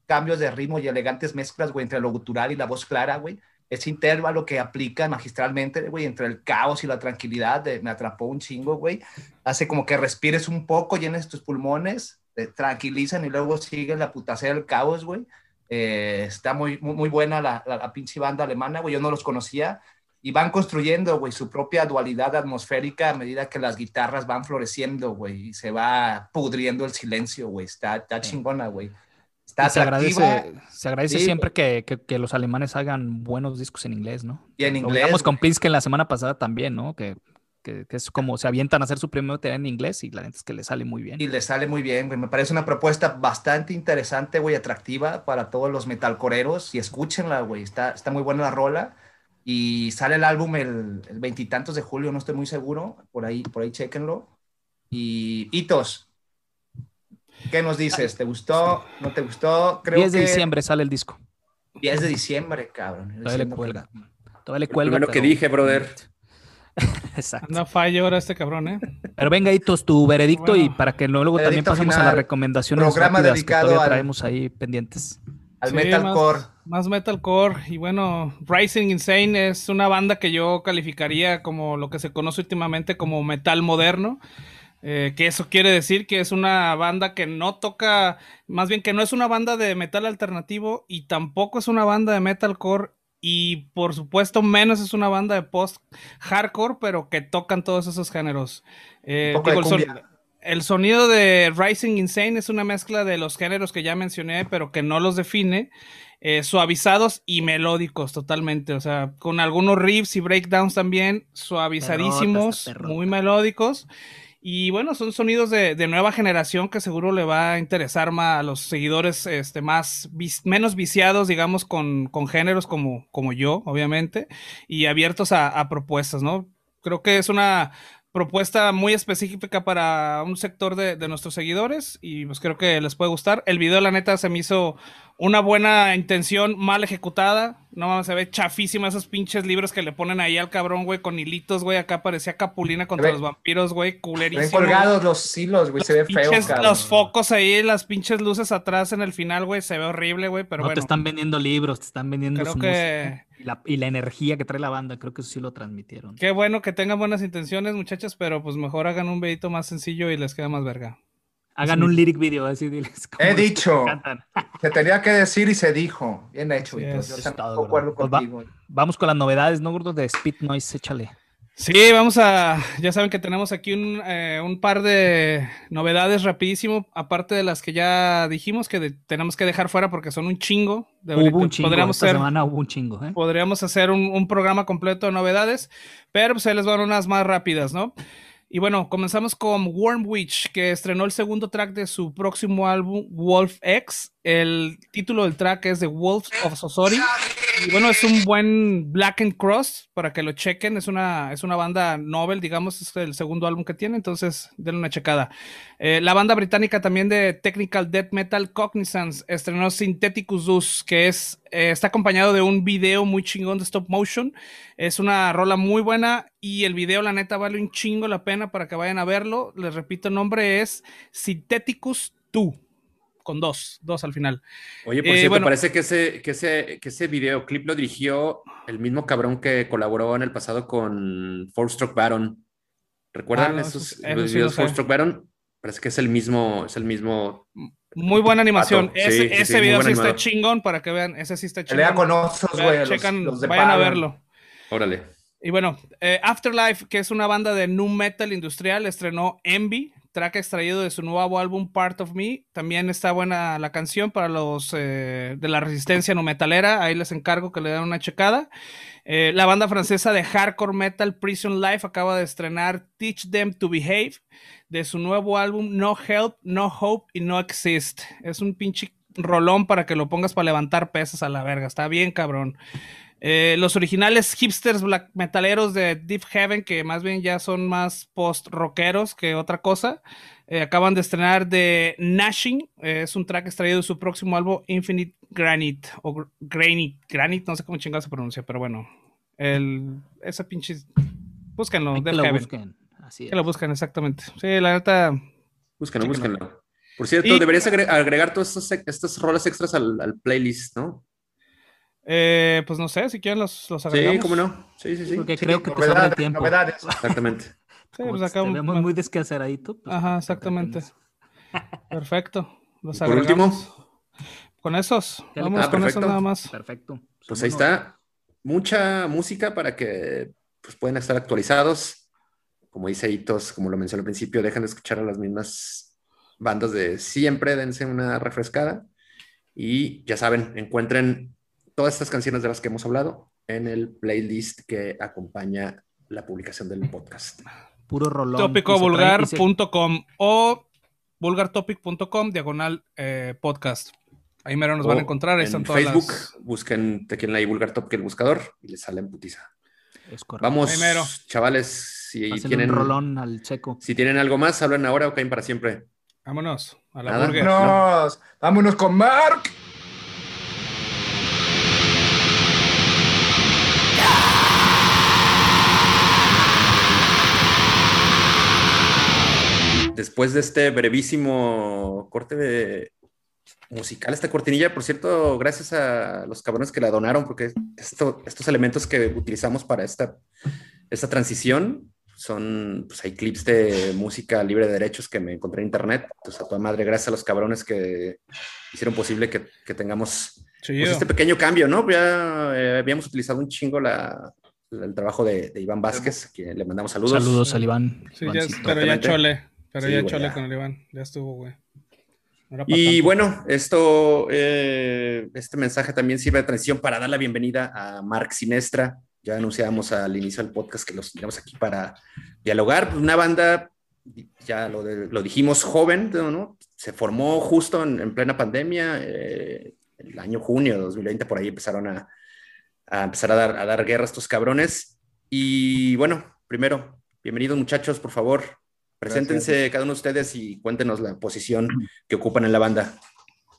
cambios de ritmo y elegantes mezclas, güey, entre lo gutural y la voz clara, güey. Ese intervalo que aplica magistralmente, güey, entre el caos y la tranquilidad, de- me atrapó un chingo, güey. Hace como que respires un poco, llenes tus pulmones, te tranquilizan y luego sigue la putacera del caos, güey. Eh, está muy, muy, muy buena la, la, la pinche banda alemana, güey. Yo no los conocía. Y van construyendo, güey, su propia dualidad atmosférica a medida que las guitarras van floreciendo, güey. Y se va pudriendo el silencio, güey. Está, está chingona, güey. Está se agradece, se agradece Sí, siempre que, que- que los alemanes hagan buenos discos en inglés, ¿no? Y en Lo inglés, hablamos con. Pinsky la semana pasada también, ¿no? Que, que- que es como se avientan a hacer su primer tema en inglés y la neta es que le sale muy bien. Y le sale muy bien, güey. Me parece una propuesta bastante interesante, güey, atractiva para todos los metalcoreros. Y escúchenla, güey. Está, está muy buena la rola. Y sale el álbum el veintitantos de julio, no estoy muy seguro. Por ahí, por ahí chéquenlo. Y Hitos, ¿qué nos dices? ¿Te gustó? ¿No te gustó? Creo 10 de que diciembre sale el disco. 10 de diciembre, cabrón. Todavía le cuelga. Todavía le Lo cuelga. primero que dije, brother. Exacto. Anda fallo ahora este cabrón, ¿eh? Pero venga, Hitos, tu veredicto y para que luego también pasemos a las recomendaciones Programa que dedicado todavía al- traemos ahí pendientes. al metalcore. Más, metalcore. Y bueno, Rising Insane es una banda que yo calificaría como lo que se conoce últimamente como metal moderno. Eh, que eso quiere decir que es una banda que no toca, más bien que no es una banda de metal alternativo y tampoco es una banda de metalcore y por supuesto menos es una banda de post hardcore, pero que tocan todos esos géneros. Eh, el sonido de Rising Insane es una mezcla de los géneros que ya mencioné, pero que no los define. Eh, suavizados y melódicos totalmente, o sea, con algunos riffs y breakdowns también, suavizadísimos, muy melódicos. Y bueno, son sonidos de, nueva generación que seguro le va a interesar más a los seguidores este, más menos viciados, digamos, con, con géneros como, como yo, obviamente, y abiertos a, a propuestas, ¿no? Creo que es una propuesta muy específica para un sector de, de, nuestros seguidores y pues creo que les puede gustar. El video, la neta, se me hizo una buena intención mal ejecutada. No, se ve chafísima esos pinches libros que le ponen ahí al cabrón, güey, con hilitos, güey. Acá parecía Capulina contra los vampiros, güey, culerísimo. Ven colgados los hilos, güey, se ve feo, cabrón. Los focos ahí, las pinches luces atrás en el final, güey, se ve horrible, güey, pero no te están vendiendo libros, te están vendiendo creo que... Y la, y la, energía que trae la banda, creo que eso sí lo transmitieron. Qué bueno que tengan buenas intenciones, muchachos, pero pues mejor hagan un videito más sencillo y les queda más verga. Hagan un lyric video, así diles. He dicho. Se tenía que decir y se dijo. Bien hecho. Yo acuerdo pues contigo. vamos con las novedades, ¿no, gordo? De Speed Noise, échale. Sí, vamos a. Ya saben que tenemos aquí un, eh, un, par de novedades rapidísimo, aparte de las que ya dijimos que tenemos que dejar fuera porque son un chingo. De hubo un chingo. Podríamos esta semana hubo un chingo. ¿eh? Podríamos hacer un, un, programa completo de novedades, pero pues ahí les van unas más rápidas, ¿no? Y bueno, comenzamos con Worm Witch, que estrenó el segundo track de su próximo álbum, Wolf X. El título del track es The Wolves of Sosori. Y bueno, es un buen Black and Cross para que lo chequen. Es una, es una banda novel, digamos, es el segundo álbum que tiene, entonces denle una checada. Eh, la banda británica también de Technical Death Metal Cognizance estrenó Syntheticus Dus, que es, eh, está acompañado de un video muy chingón de stop motion. Es una rola muy buena y el video, la neta, vale un chingo la pena para que vayan a verlo. Les repito, el nombre es Syntheticus 2 con dos, dos al final. Oye, por eh, cierto, parece que ese, que, ese, que ese videoclip lo dirigió el mismo cabrón que colaboró en el pasado con Four Stroke Baron. ¿Recuerdan ah, esos, videos Four Stroke Baron? Parece que es el mismo, es el mismo. Muy buena animación. ese, video sí está chingón para que vean. Ese sí está chingón. Pelea con osos, güey. Vayan a verlo. Órale. Y bueno, eh, Afterlife, que es una banda de nu metal industrial, estrenó Envy, track extraído de su nuevo álbum Part of Me. También está buena la canción para los eh, de la resistencia no metalera. Ahí les encargo que le den una checada. Eh, la banda francesa de hardcore metal Prison Life acaba de estrenar Teach Them to Behave de su nuevo álbum No Help, No Hope y No Exist. Es un pinche rolón para que lo pongas para levantar pesas a la verga. Está bien, cabrón. Eh, los originales hipsters black metaleros de Deep Heaven, que más bien ya son más post-rockeros que otra cosa, eh, acaban de estrenar de Nashing. Eh, es un track extraído de su próximo álbum Infinite Granite, o Granite, Granite, no sé cómo chingado se pronuncia, pero bueno. El, ese pinche. Búsquenlo, Deep lo Busquen. Así Que lo busquen, exactamente. Sí, la neta. Búsquenlo, búsquenlo. Por cierto, deberías agregar todas estas, estas rolas extras al, al playlist, ¿no? Eh, pues no sé, si quieren los, los agregamos. Sí, cómo no. Sí, sí, sí. Porque creo que te sobra el tiempo. Novedades. Exactamente. sí, pues acá un, muy, descansadito. Pues, Ajá, exactamente. Perfecto. Los Por último. Con esos. Vamos con esos nada más. Perfecto. Pues ahí está. Mucha música para que pues, puedan estar actualizados. Como dice Hitos, como lo mencioné al principio, dejen de escuchar a las mismas bandas de siempre, dense una refrescada. Y ya saben, encuentren todas estas canciones de las que hemos hablado en el playlist que acompaña la publicación del podcast. Puro rolón. Tópicovulgar.com o vulgartopic.com diagonal eh, podcast. Ahí mero nos van a encontrar. Ahí en Facebook, busquen Tequila y Vulgar Topic el buscador y les sale en putiza. Es correcto. Vamos, chavales, si tienen rolón al checo. Si tienen algo más, hablen ahora o caen para siempre. Vámonos a la burger. Vámonos, vámonos con Mark. Después de este brevísimo corte musical esta cortinilla. Por cierto, gracias a los cabrones que la donaron, porque estos elementos que utilizamos para esta, esta transición son, pues hay clips de música libre de derechos que me encontré en internet. Entonces, a toda madre, gracias a los cabrones que hicieron posible que, que tengamos pues, este pequeño cambio, ¿no? Ya eh, habíamos utilizado un chingo la, el trabajo de, Iván Vázquez, a quien le mandamos saludos. Saludos al Iván. Sí, ya, pero ya chole, pero ya chole con el Iván, ya estuvo, güey. Y bueno, esto, eh, este mensaje también sirve de transición para dar la bienvenida a Mark Sinestra. Ya anunciamos al inicio del podcast que los tenemos aquí para dialogar. Una banda, ya lo, lo dijimos, joven, ¿no? Se formó justo en, plena pandemia, eh, el año junio de 2020, por ahí empezaron a, a empezar a dar, a dar guerra a estos cabrones. Y bueno, primero, bienvenidos muchachos, por favor, Preséntense cada uno de ustedes y cuéntenos la posición que ocupan en la banda.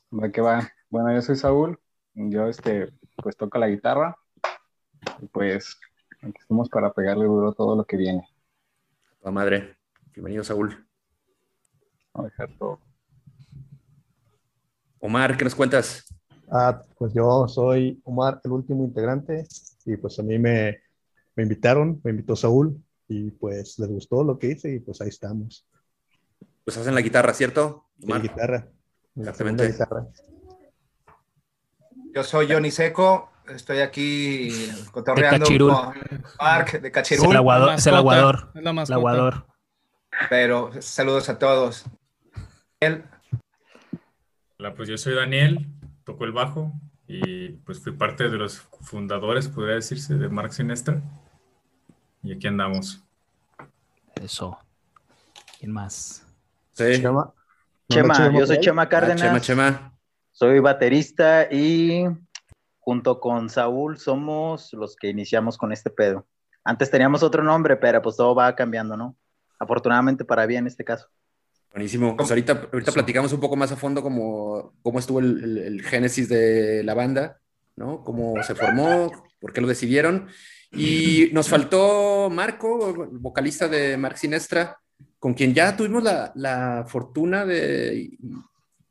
Va que va. Bueno, yo soy Saúl. Yo, este, pues toco la guitarra. Y pues aquí estamos para pegarle duro todo lo que viene. La madre. Bienvenido, Saúl. a dejar todo. Omar, ¿qué nos cuentas? Ah, pues yo soy Omar, el último integrante. Y pues a mí me, me invitaron, me invitó Saúl y pues les gustó lo que hice y pues ahí estamos. Pues hacen la guitarra, ¿cierto? La guitarra. Exactamente. Guitarra. Yo soy Johnny Seco, estoy aquí cotorreando con Mark de Cachirul. Es el aguador. Es el aguador. el aguador. Pero saludos a todos. Hola, pues yo soy Daniel, toco el bajo y pues fui parte de los fundadores, podría decirse, de Mark Sinestra. Y aquí andamos. Eso. ¿Quién más? Sí. Chema. Chema, yo soy Chema Cárdenas. Chema, Chema. Soy baterista y junto con Saúl somos los que iniciamos con este pedo. Antes teníamos otro nombre, pero pues todo va cambiando, ¿no? Afortunadamente para bien en este caso. Buenísimo. Pues ahorita, ahorita platicamos un poco más a fondo cómo, cómo estuvo el, el, génesis de la banda, ¿no? Cómo se formó, por qué lo decidieron. Y nos faltó Marco, vocalista de Mark Sinestra, con quien ya tuvimos la, la fortuna de,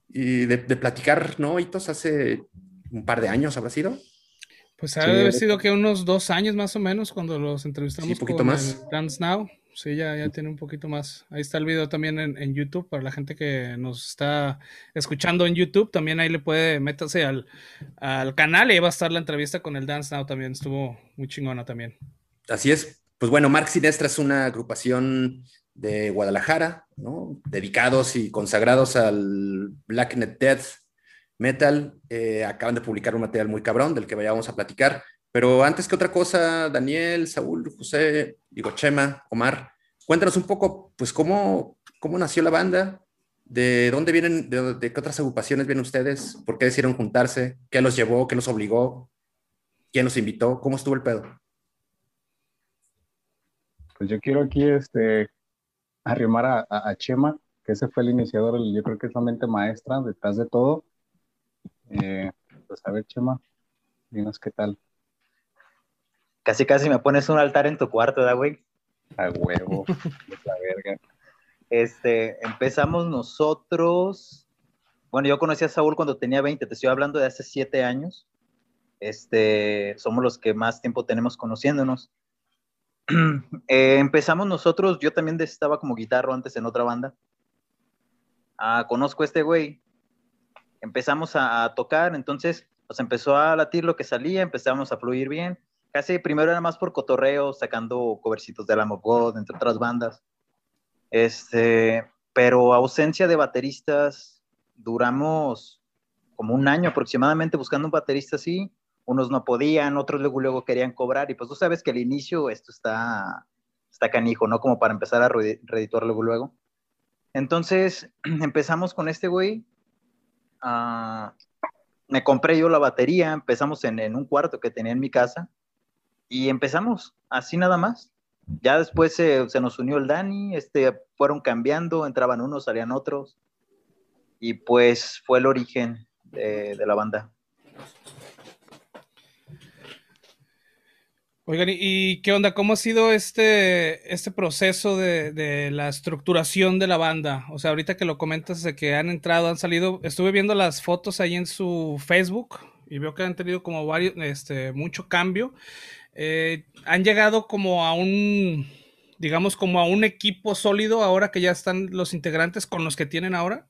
de, de, platicar, ¿no, Hitos? Hace un par de años, ¿habrá sido? Pues ha haber sido que unos dos años más o menos cuando los entrevistamos sí, más. Dance Now. Sí, ya, ya tiene un poquito más. Ahí está el video también en, YouTube para la gente que nos está escuchando en YouTube. También ahí le puede, métase al, al canal y ahí va a estar la entrevista con el Dance Now también. Estuvo muy chingona también. Así es. Pues bueno, Mark Sinestra es una agrupación de Guadalajara, ¿no? Dedicados y consagrados al Black Net Death Metal. Eh, acaban de publicar un material muy cabrón del que vayamos a platicar. Pero antes que otra cosa, Daniel, Saúl, José, digo Chema, Omar, cuéntanos un poco, pues, cómo, cómo nació la banda, de dónde vienen, de, qué otras agrupaciones vienen ustedes, por qué decidieron juntarse, qué los llevó, qué los obligó, quién los invitó, cómo estuvo el pedo. Pues yo quiero aquí este, arrimar a, Chema, que ese fue el iniciador, yo creo que es la mente maestra detrás de todo. Eh, pues a ver, Chema, dinos qué tal. Casi, casi me pones un altar en tu cuarto, ¿da, güey? A huevo, la verga. Este, empezamos nosotros. Bueno, yo conocí a Saúl cuando tenía 20, te estoy hablando de hace 7 años. Este, somos los que más tiempo tenemos conociéndonos. Eh, empezamos nosotros, yo también estaba como guitarro antes en otra banda. Ah, conozco a este güey. Empezamos a, a tocar, entonces nos empezó a latir lo que salía, empezamos a fluir bien casi primero era más por cotorreo, sacando covercitos de la God, entre otras bandas. Este, pero ausencia de bateristas, duramos como un año aproximadamente buscando un baterista así. Unos no podían, otros luego, luego querían cobrar. Y pues tú sabes que al inicio esto está, está canijo, ¿no? Como para empezar a reeditar luego, luego. Entonces empezamos con este güey. Uh, me compré yo la batería, empezamos en, en, un cuarto que tenía en mi casa y empezamos así nada más. Ya después se, nos unió el Dani, este, fueron cambiando, entraban unos, salían otros. Y pues fue el origen de, la banda. Oigan, ¿y qué onda? ¿Cómo ha sido este, este proceso de, de, la estructuración de la banda? O sea, ahorita que lo comentas de que han entrado, han salido, estuve viendo las fotos ahí en su Facebook y veo que han tenido como varios, este, mucho cambio. Eh, han llegado como a un, digamos, como a un equipo sólido ahora que ya están los integrantes con los que tienen ahora.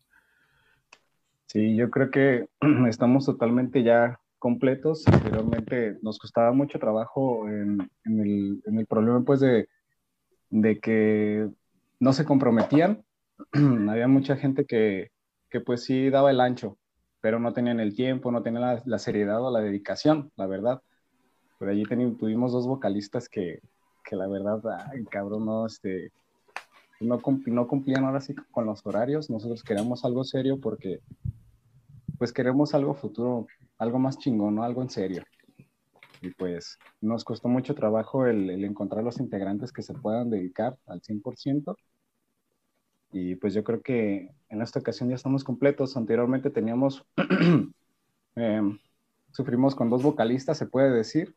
Sí, yo creo que estamos totalmente ya completos. Anteriormente nos costaba mucho trabajo en, el, problema pues de, que no se comprometían. Había mucha gente que, que, pues sí daba el ancho, pero no tenían el tiempo, no tenían la seriedad o la dedicación, la verdad. Por allí tuvimos dos vocalistas que, que la verdad, ay, cabrón, no, este, no, no cumplían ahora sí con los horarios. Nosotros queríamos algo serio porque pues queremos algo futuro algo más chingón, ¿no? Algo en serio. Y pues nos costó mucho trabajo el, encontrar los integrantes que se puedan dedicar al 100%. Y pues yo creo que en esta ocasión ya estamos completos. Anteriormente teníamos, em, sufrimos con dos vocalistas, se puede decir.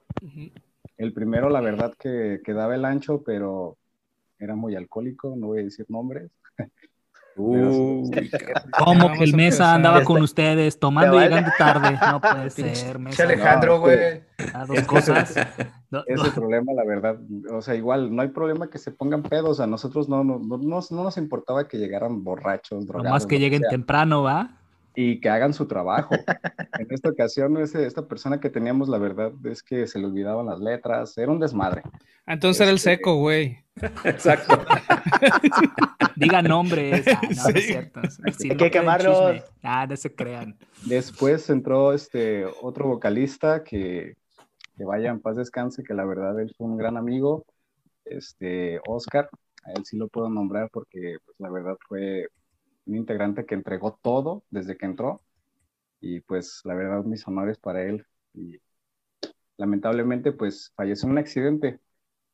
El primero, la verdad, que, que daba el ancho, pero era muy alcohólico, no voy a decir nombres. ¿Cómo que el Mesa andaba con ustedes tomando y llegando tarde? No puede ser, Mesa. Alejandro, güey. dos cosas. Ese problema, la verdad. O sea, igual, no hay problema que se pongan pedos. A nosotros no, no, no, no nos importaba que llegaran borrachos, drogados. más que lleguen temprano, ¿va? Y que hagan su trabajo. en esta ocasión, ese, esta persona que teníamos, la verdad, es que se le olvidaban las letras. Era un desmadre. Entonces era el este, seco, güey. Exacto. Diga nombres. Ah, no, es cierto. Hay que quemarlos. Ah, no se crean. Después entró este otro vocalista que, que vaya en paz descanse, que la verdad él fue un gran amigo, este Oscar. A él sí lo puedo nombrar porque pues, la verdad fue un integrante que entregó todo desde que entró. Y pues la verdad mis honores para él. Y lamentablemente pues falleció en un accidente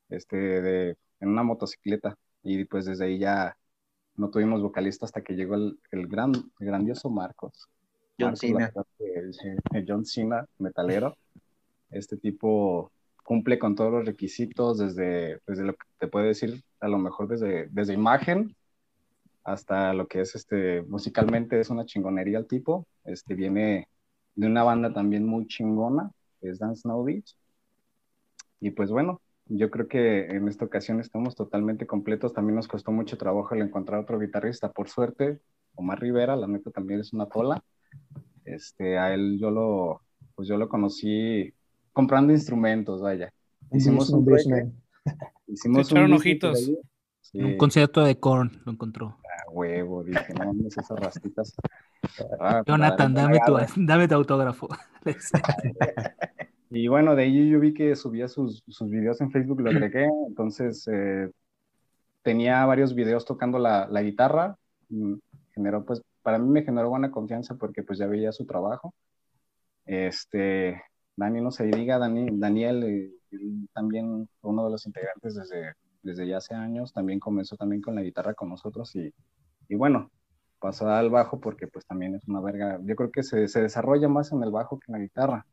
este, de, en una motocicleta. Y pues desde ahí ya no tuvimos vocalista hasta que llegó el, el gran, grandioso Marcos. John Cena. John Cena, metalero. Este tipo cumple con todos los requisitos, desde, desde lo que te puede decir, a lo mejor desde, desde imagen hasta lo que es este, musicalmente es una chingonería el tipo. Este viene de una banda también muy chingona, es Dance Snow Beach. Y pues bueno, yo creo que en esta ocasión estamos totalmente completos. También nos costó mucho trabajo el encontrar otro guitarrista. Por suerte, Omar Rivera, la neta también es una tola. Este, a él yo lo, pues yo lo conocí comprando instrumentos, vaya. Hicimos un break. Hicimos un ojitos. Un concierto de Korn lo encontró. Huevo, dije, no mames, esas rastitas. Ah, Jonathan, dame tu, dame tu autógrafo. Y bueno, de ahí yo vi que subía sus, sus videos en Facebook, lo agregué, entonces eh, tenía varios videos tocando la, la, guitarra, generó pues, para mí me generó buena confianza porque pues ya veía su trabajo. Este, Dani, no se diga, Dani, Daniel eh, también uno de los integrantes desde, desde ya hace años, también comenzó también con la guitarra con nosotros y, y bueno, pasó al bajo porque pues también es una verga, yo creo que se, se desarrolla más en el bajo que en la guitarra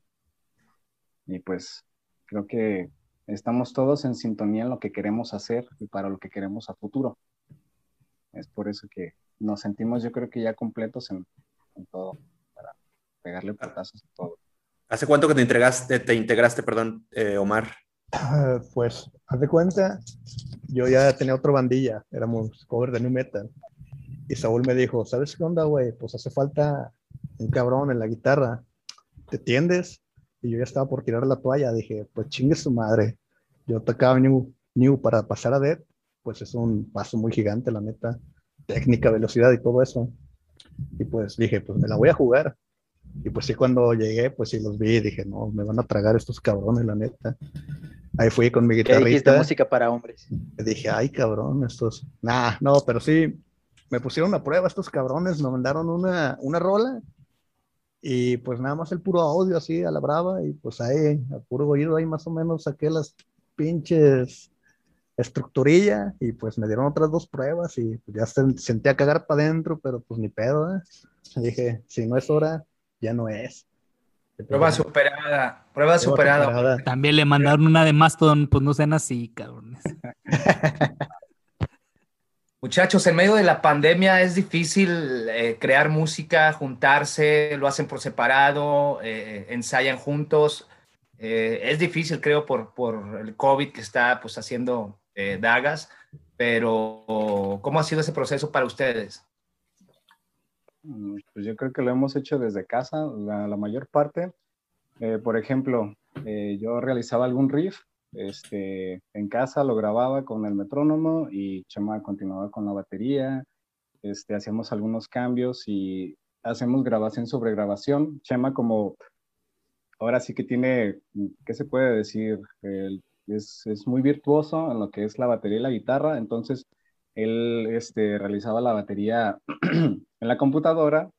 y pues creo que estamos todos en sintonía en lo que queremos hacer y para lo que queremos a futuro. Es por eso que nos sentimos yo creo que ya completos en, todo, para pegarle patazos a todo. ¿Hace cuánto que te, entregaste, te integraste, perdón, eh, Omar? Ah, pues, haz de cuenta, yo ya tenía otra bandilla, éramos cover de New Metal. Y Saúl me dijo, ¿sabes qué onda, güey? Pues hace falta un cabrón en la guitarra. ¿Te tiendes? y yo ya estaba por tirar la toalla, dije, pues chingue su madre. Yo tocaba New, New para pasar a Dead, pues es un paso muy gigante, la neta. Técnica, velocidad y todo eso. Y pues dije, pues me la voy a jugar. Y pues sí, cuando llegué, pues sí los vi, dije, no, me van a tragar estos cabrones, la neta. Ahí fui con mi guitarrista. ¿Qué música para hombres? dije, ay, cabrón, estos. Nah, no, pero sí, me pusieron a prueba estos cabrones, me mandaron una, una rola y pues nada más el puro audio así a la brava y pues ahí, a puro oído ahí más o menos saqué las pinches estructurilla y pues me dieron otras dos pruebas y pues, ya se, sentía cagar para adentro, pero pues ni pedo, ¿eh? Dije, si no es hora, ya no es. Prueba superada, Prueba superada. También le mandaron una de Mastodon, pues no sean así, cabrones. Muchachos, en medio de la pandemia es difícil eh, crear música, juntarse, lo hacen por separado, eh, ensayan juntos. Eh, es difícil, creo, por, por, el COVID que está pues, haciendo dagas, pero ¿cómo ha sido ese proceso para ustedes? Mm, pues yo creo que lo hemos hecho desde casa, la, mayor parte. por ejemplo, yo realizaba algún riff este, en casa lo grababa con el metrónomo y Chema continuaba con la batería. Este, hacíamos algunos cambios y hacemos grabación sobre grabación. Chema como ahora sí que tiene, ¿qué se puede decir? es, es, muy virtuoso en lo que es la batería y la guitarra, entonces él este, realizaba la batería en la computadora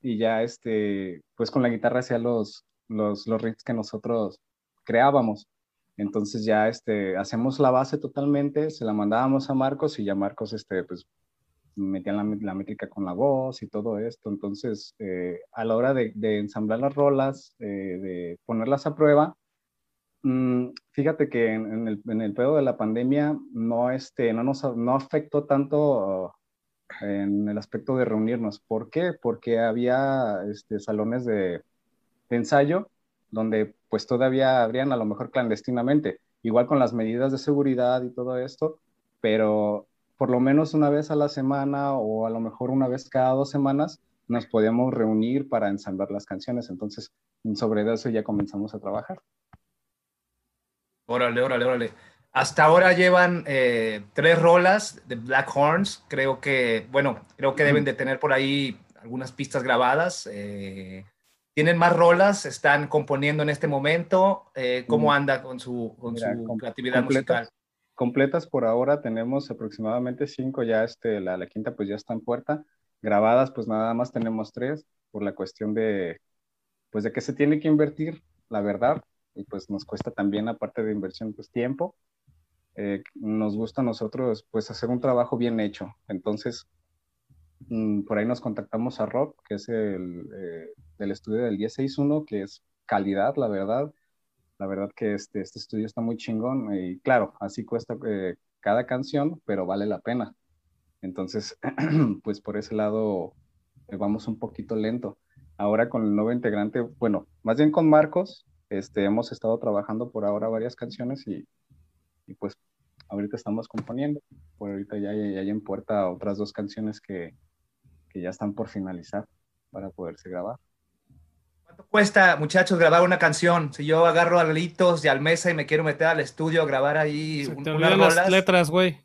y ya este, pues con la guitarra hacía los, los, los riffs que nosotros creábamos. Entonces ya este, hacemos la base totalmente, se la mandábamos a Marcos y ya Marcos este, pues, metían la, métrica con la voz y todo esto. Entonces, eh, a la hora de, ensamblar las rolas, eh, de ponerlas a prueba, mm, fíjate que en, el, en, de la pandemia no, este, no nos no afectó tanto en el aspecto de reunirnos. ¿Por qué? Porque había este, salones de ensayo donde pues todavía habrían a lo mejor clandestinamente, igual con las medidas de seguridad y todo esto, pero por lo menos una vez a la semana o a lo mejor una vez cada dos semanas nos podíamos reunir para ensamblar las canciones. Entonces, sobre eso ya comenzamos a trabajar. Órale, órale, órale. Hasta ahora llevan eh, tres rolas de Black Horns. Creo que, bueno, creo que deben de tener por ahí algunas pistas grabadas. Eh, ¿Tienen más rolas? ¿Están componiendo en este momento? Eh, ¿Cómo mm. anda con su, con su creatividad musical? Completas por ahora tenemos aproximadamente cinco, ya este, la, la, quinta pues ya está en puerta. Grabadas pues nada más tenemos tres por la cuestión de, pues de que se tiene que invertir, la verdad, y pues nos cuesta también aparte de inversión pues tiempo. Eh, nos gusta a nosotros pues hacer un trabajo bien hecho. Entonces por ahí nos contactamos a Rob, que es el eh, del estudio del 1061, que es calidad, la verdad. La verdad que este, este estudio está muy chingón y claro, así cuesta eh, cada canción, pero vale la pena. Entonces, pues por ese lado eh, vamos un poquito lento. Ahora con el nuevo integrante, bueno, más bien con Marcos, este, hemos estado trabajando por ahora varias canciones y, y pues ahorita estamos componiendo. Por ahorita ya, ya hay en puerta otras dos canciones que, que ya están por finalizar para poderse grabar. ¿Cuánto cuesta, muchachos, grabar una canción? Si yo agarro a Litos y al Mesa y me quiero meter al estudio a grabar ahí se te unas las letras, güey.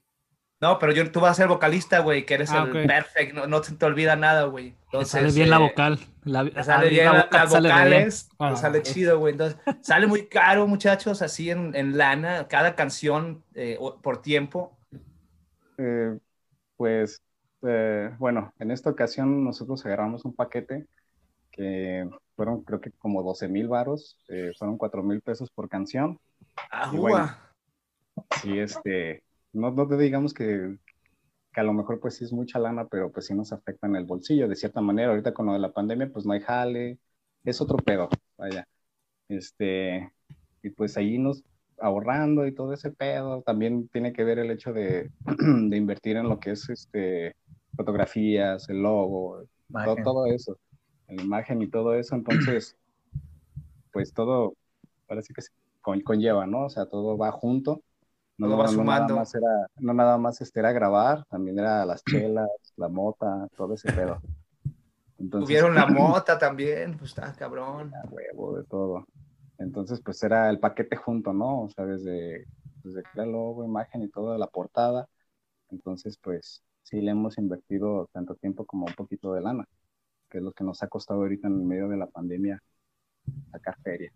No, pero yo, tú vas a ser vocalista, güey, que eres ah, el perfect, no, no, se te olvida nada, güey. sale bien la vocal. La, sale bien la vocal, las vocales, ah, sale chido, güey. Entonces, sale muy caro, muchachos, así en, en lana, cada canción eh, por tiempo. Eh, pues eh, bueno, en esta ocasión nosotros agarramos un paquete que fueron creo que como 12 mil varos, eh, fueron 4 mil pesos por canción. Ah, sí, este, no, no te digamos que, que, a lo mejor pues sí es mucha lana, pero pues sí nos afecta en el bolsillo de cierta manera. Ahorita con lo de la pandemia pues no hay jale, es otro pedo, vaya. Este, y pues ahí nos ahorrando y todo ese pedo. También tiene que ver el hecho de, de invertir en lo que es este fotografías, el logo, todo, eso, la imagen y todo eso. Entonces, pues todo parece que se conlleva, ¿no? O sea, todo va junto. No, va sumando. Nada más era, no nada más este era grabar, también era las chelas, la mota, todo ese pedo. Tuvieron la mota también, pues está cabrón. A huevo, de todo. Entonces, pues era el paquete junto, ¿no? O sea, desde, desde el logo, imagen y todo, la portada. Entonces, pues sí le hemos invertido tanto tiempo como un poquito de lana, que es lo que nos ha costado ahorita en medio de la pandemia sacar feria.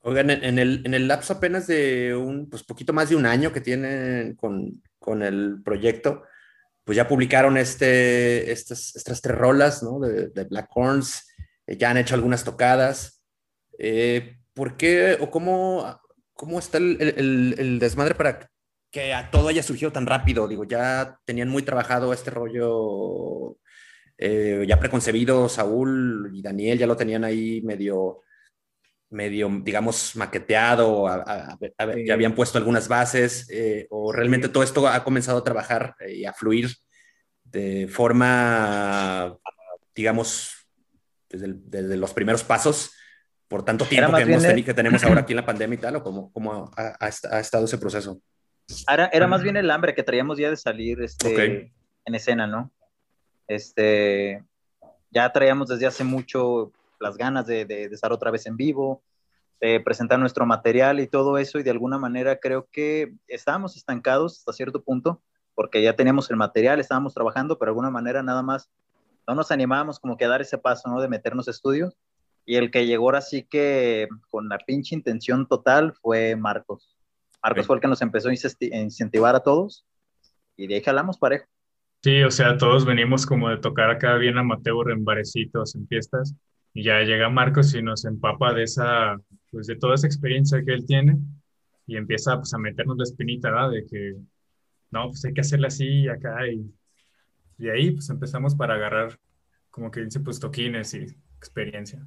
Oigan, en el, en el lapso apenas de un, pues poquito más de un año que tienen con, con el proyecto, pues ya publicaron este, estas, estas tres rolas, ¿no? De, de Black Horns, eh, ya han hecho algunas tocadas. Eh, ¿Por qué o cómo, cómo está el, el, el desmadre para que a todo haya surgido tan rápido. Digo, ya tenían muy trabajado este rollo eh, ya preconcebido, Saúl y Daniel ya lo tenían ahí medio, medio, digamos, maqueteado, a- a- a- Sí. ya habían puesto algunas bases, eh, o realmente todo esto ha comenzado a trabajar eh, y a fluir de forma, digamos, desde, el- desde los primeros pasos, por tanto tiempo que, hemos tenemos ahora aquí en la pandemia y tal, o cómo, cómo ha, ha est- ha estado ese proceso. Era, era más bien el hambre que traíamos ya de salir este, en escena, ¿no? Este, ya traíamos desde hace mucho las ganas de, de- de estar otra vez en vivo, de presentar nuestro material y todo eso, y de alguna manera creo que estábamos estancados hasta cierto punto, porque ya teníamos el material, estábamos trabajando, pero de alguna manera nada más no nos animábamos como que a dar ese paso, ¿no? De meternos a estudios. Y el que llegó ahora sí que con la pinche intención total fue Marcos. Marcos fue el que nos empezó a incentivar a todos y de ahí jalamos parejo. Sí, o sea, todos venimos como de tocar acá bien amateur en barecitos, en fiestas, y ya llega Marcos y nos empapa de esa, pues de toda esa experiencia que él tiene, y empieza pues a meternos la espinita, ¿verdad? De que, no, pues hay que hacerle así y acá, y de ahí pues empezamos para agarrar, como que dice, pues toquines y experiencia.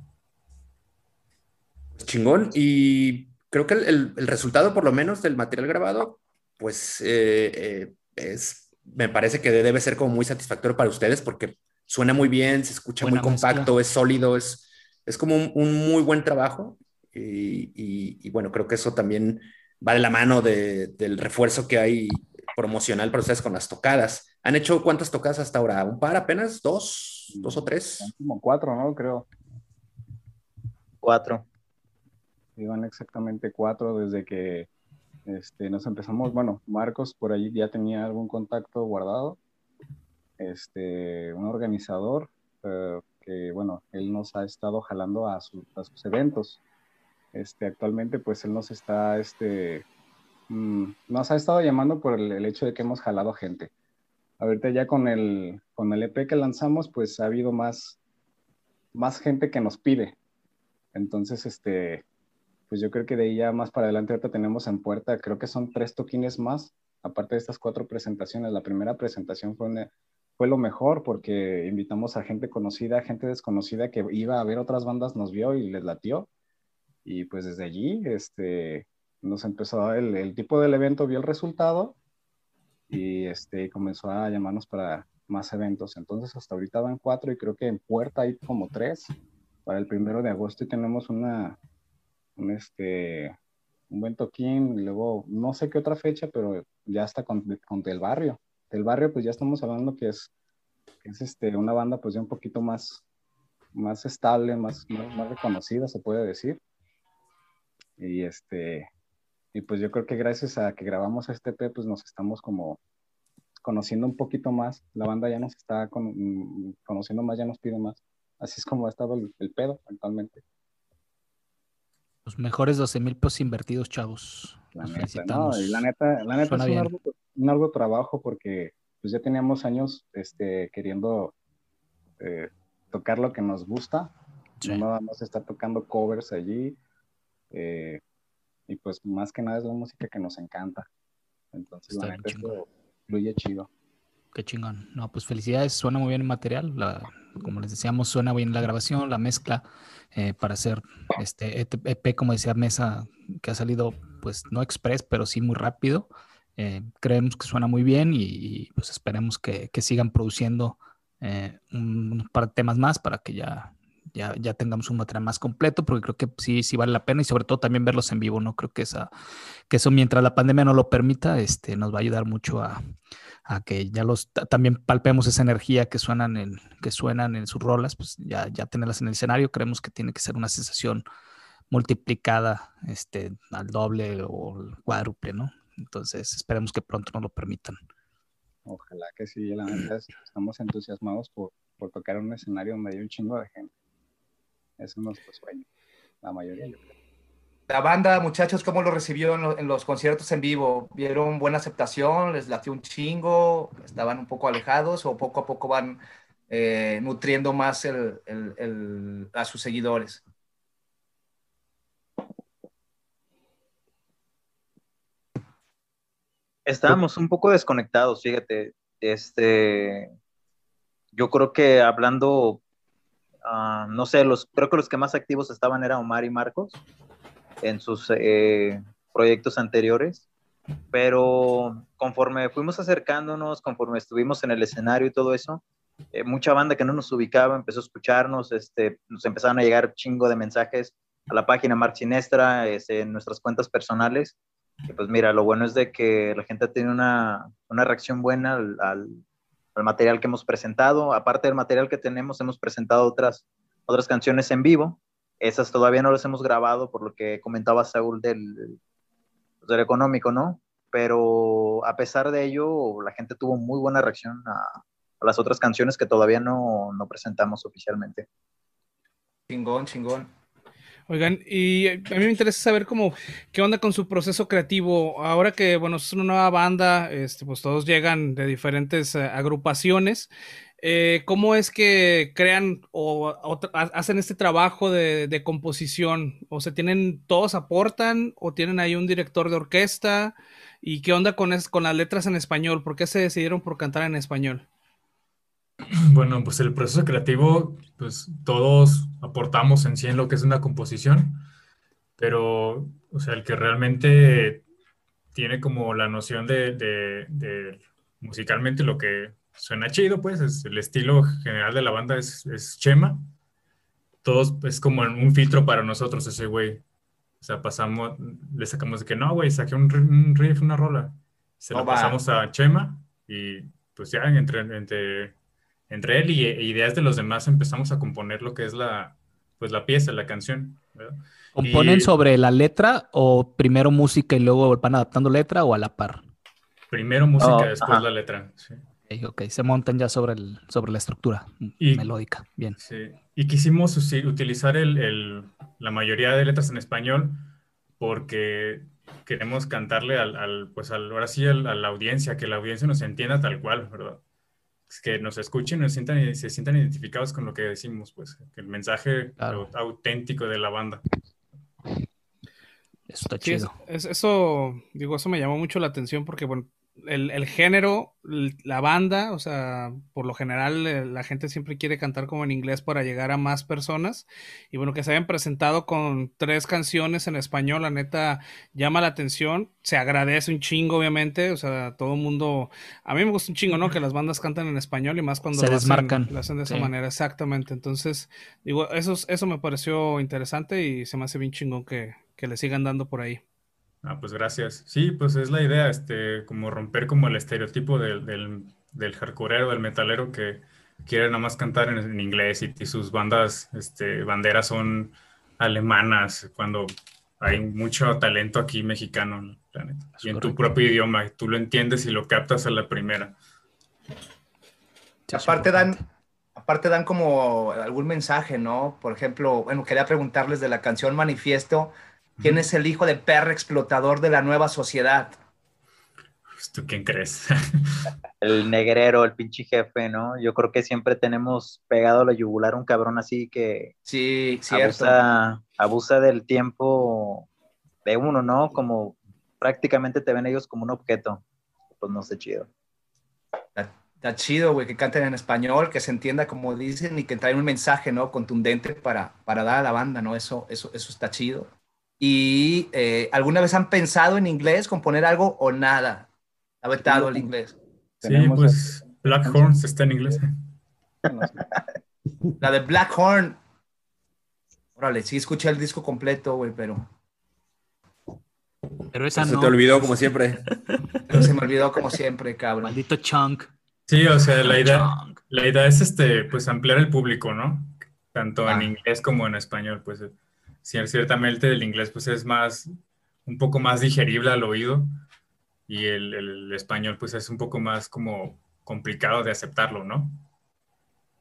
Pues chingón. Y creo que el, el- el resultado, por lo menos, del material grabado, pues eh, eh, es, me parece que debe ser como muy satisfactorio para ustedes porque suena muy bien, se escucha Buena muy compacto, mezcla. es sólido, es, es como un, un muy buen trabajo. Y, y- y bueno, creo que eso también va de la mano de- del refuerzo que hay promocional para ustedes con las tocadas. ¿Han hecho cuántas tocadas hasta ahora? ¿Un par apenas? ¿Dos? ¿Dos o tres? Como cuatro, ¿no? Creo. Cuatro. Iban exactamente cuatro desde que este, nos empezamos. Bueno, Marcos por ahí ya tenía algún contacto guardado. Este, un organizador eh, que, bueno, él nos ha estado jalando a, su- a sus eventos. Este, actualmente, pues él nos está, este, mm, nos ha estado llamando por el, el hecho de que hemos jalado gente. Ahorita ya con el, con el EP que lanzamos, pues ha habido más, más gente que nos pide. Entonces, este, pues yo creo que de ahí ya más para adelante ahorita tenemos en puerta, creo que son tres toquines más, aparte de estas cuatro presentaciones. La primera presentación fue, una- fue lo mejor porque invitamos a gente conocida, gente desconocida que iba a ver otras bandas, nos vio y les latió. Y pues desde allí, este, nos empezó el, el tipo del evento, vio el resultado y este, comenzó a llamarnos para más eventos. Entonces hasta ahorita van cuatro y creo que en puerta hay como tres. Para el primero de agosto y tenemos una, un, este, un buen toquín, y luego no sé qué otra fecha, pero ya está con, con Del Barrio. Del Barrio, pues ya estamos hablando que es, que es este, una banda pues ya un poquito más, más estable, más, más, más reconocida, se puede decir. Y este, y pues yo creo que gracias a que grabamos este EP, pues nos estamos como conociendo un poquito más. La banda ya nos está con- conociendo más, ya nos pide más. Así es como ha estado el, el pedo actualmente. Los mejores 12 mil pesos invertidos, chavos. La neta, no, y la neta, la neta es un arduo, un trabajo porque pues ya teníamos años este, queriendo eh, tocar lo que nos gusta, Sí. no nada más estar tocando covers allí, eh, y pues más que nada es la música que nos encanta. Entonces Está la neta eso fluye chido. Qué chingón. No, pues felicidades, suena muy bien el material. la- como les decíamos, suena bien la grabación, la mezcla eh, para hacer este EP, como decía Mesa, que ha salido, pues no express, pero sí muy rápido. Eh, creemos que suena muy bien y, y, pues esperemos que, que sigan produciendo eh, un, un par de temas más para que ya, ya, ya tengamos un material más completo, porque creo que sí, sí vale la pena y sobre todo también verlos en vivo, ¿no? Creo que, esa, que eso mientras la pandemia no lo permita, este, nos va a ayudar mucho a, a que ya los ta- también palpemos esa energía que suenan en, que suenan en sus rolas, pues ya, ya tenerlas en el escenario, creemos que tiene que ser una sensación multiplicada este, al doble o al cuádruple, ¿no? Entonces esperemos que pronto nos lo permitan. Ojalá que sí, la es- estamos entusiasmados por, por tocar un escenario donde hay un chingo de gente. Ese es nuestro sueño, la mayoría yo creo. La banda, muchachos, ¿cómo lo recibió en, lo- en los conciertos en vivo? ¿Vieron buena aceptación? ¿Les latió un chingo? ¿Estaban un poco alejados o poco a poco van eh, nutriendo más a sus seguidores? Estábamos un poco desconectados, fíjate. Este, yo creo que hablando ah, no sé, los, creo que los que más activos estaban eran Omar y Marcos en sus eh, proyectos anteriores, pero conforme fuimos acercándonos, conforme estuvimos en el escenario y todo eso, eh, mucha banda que no nos ubicaba empezó a escucharnos, este, nos empezaron a llegar chingo de mensajes a la página Mark Sinestra, este, en nuestras cuentas personales. Y pues mira, lo bueno es de que la gente tiene una, una reacción buena al, al, al, material que hemos presentado. Aparte del material que tenemos, hemos presentado otras, otras canciones en vivo. Esas todavía no las hemos grabado, por lo que comentaba Saúl del, del económico, ¿no? Pero a pesar de ello, la gente tuvo muy buena reacción a, a las otras canciones que todavía no, no presentamos oficialmente. Chingón, chingón. Oigan, y a mí me interesa saber cómo, qué onda con su proceso creativo. Ahora que, bueno, es una nueva banda, este, pues todos llegan de diferentes uh, agrupaciones. Eh, ¿Cómo es que crean o, hacen este trabajo de, composición? O sea, ¿tienen, todos aportan o tienen ahí un director de orquesta? ¿Y qué onda con, es, con las letras en español? ¿Por qué se decidieron por cantar en español? Bueno, pues el proceso creativo, pues todos aportamos en sí en lo que es una composición, pero, o sea, el que realmente tiene como la noción de musicalmente lo que suena chido, pues, es el estilo general de la banda es, es Chema. Todos es como un filtro para nosotros ese güey. O sea, pasamos, le sacamos de que no, güey, saqué un, un riff, una rola. Se oh, lo pasamos a Chema y pues ya entre, entre entre él y, e ideas de los demás empezamos a componer lo que es la, pues la pieza, la canción. ¿verdad? ¿Componen y, sobre la letra o primero música y luego van adaptando letra o a la par? Primero música, oh, después ajá. la letra. Sí. Okay, ok, se montan ya sobre, el, sobre la estructura y, melódica. Bien. Sí. Y quisimos utilizar el, el, la mayoría de letras en español porque queremos cantarle al, al pues al, ahora sí a la audiencia, que la audiencia nos entienda tal cual, ¿verdad? que nos escuchen y sientan, se sientan identificados con lo que decimos, pues, el mensaje claro. auténtico de la banda. Eso está chido. Sí, es, es, eso, digo, eso me llamó mucho la atención porque, bueno, el, el, género, la banda, o sea, por lo general eh, la gente siempre quiere cantar como en inglés para llegar a más personas. Y bueno, que se hayan presentado con tres canciones en español, la neta llama la atención. Se agradece un chingo, obviamente. O sea, todo el mundo. A mí me gusta un chingo, ¿no? Que las bandas cantan en español y más cuando se lo desmarcan. Hacen, lo hacen de esa sí. manera, exactamente. Entonces, digo, eso, eso me pareció interesante y se me hace bien chingón que, que le sigan dando por ahí. Ah, pues gracias. Sí, pues es la idea, este, como romper como el estereotipo del, del, del hardcoreero, del metalero que quiere nada más cantar en, en inglés y, y, sus bandas, este, banderas son alemanas, cuando hay mucho talento aquí mexicano en el planeta. Es y en correcto. tu propio idioma, tú lo entiendes y lo captas a la primera. Aparte dan, aparte dan como algún mensaje, ¿no? Por ejemplo, bueno, quería preguntarles de la canción Manifiesto, ¿Quién es el hijo de perra explotador de la nueva sociedad? Pues, ¿Tú quién crees? el negrero, el pinche jefe, ¿no? Yo creo que siempre tenemos pegado a la yugular un cabrón así que sí, cierto. Abusa, abusa del tiempo de uno, ¿no? Como prácticamente te ven ellos como un objeto. Pues no sé, chido. Está, está chido, güey, que canten en español, que se entienda como dicen y que traen un mensaje, ¿no? Contundente para, para dar a la banda, ¿no? Eso, eso, eso está chido. ¿Y eh, alguna vez han pensado en inglés, componer algo o nada? ¿Ha vetado el inglés? Sí, pues Black Horns está en inglés. La de Black Horn. Órale, sí escuché el disco completo, güey, pero... Pero esa no. Se te olvidó como siempre. Pero se me olvidó como siempre, cabrón. Maldito chunk. Sí, o sea, la idea, la idea es este, pues ampliar el público, ¿no? Tanto ah. en inglés como en español, pues ciertamente el inglés pues es más, un poco más digerible al oído y el, el, español pues es un poco más como complicado de aceptarlo, ¿no?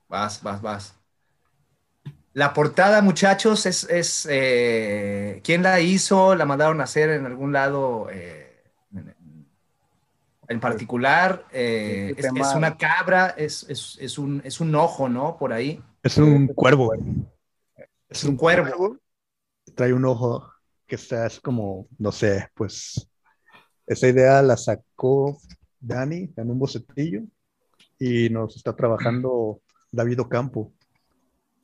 Vas, vas, vas. La portada, muchachos, es, es eh, ¿quién la hizo? ¿La mandaron a hacer en algún lado eh, en particular? Eh, es, es, una cabra, es, es, un, es un ojo, ¿no? Por ahí. Es un cuervo. Es un cuervo trae un ojo que está es como, no sé, pues esa idea la sacó Dani en un bocetillo y nos está trabajando David Ocampo.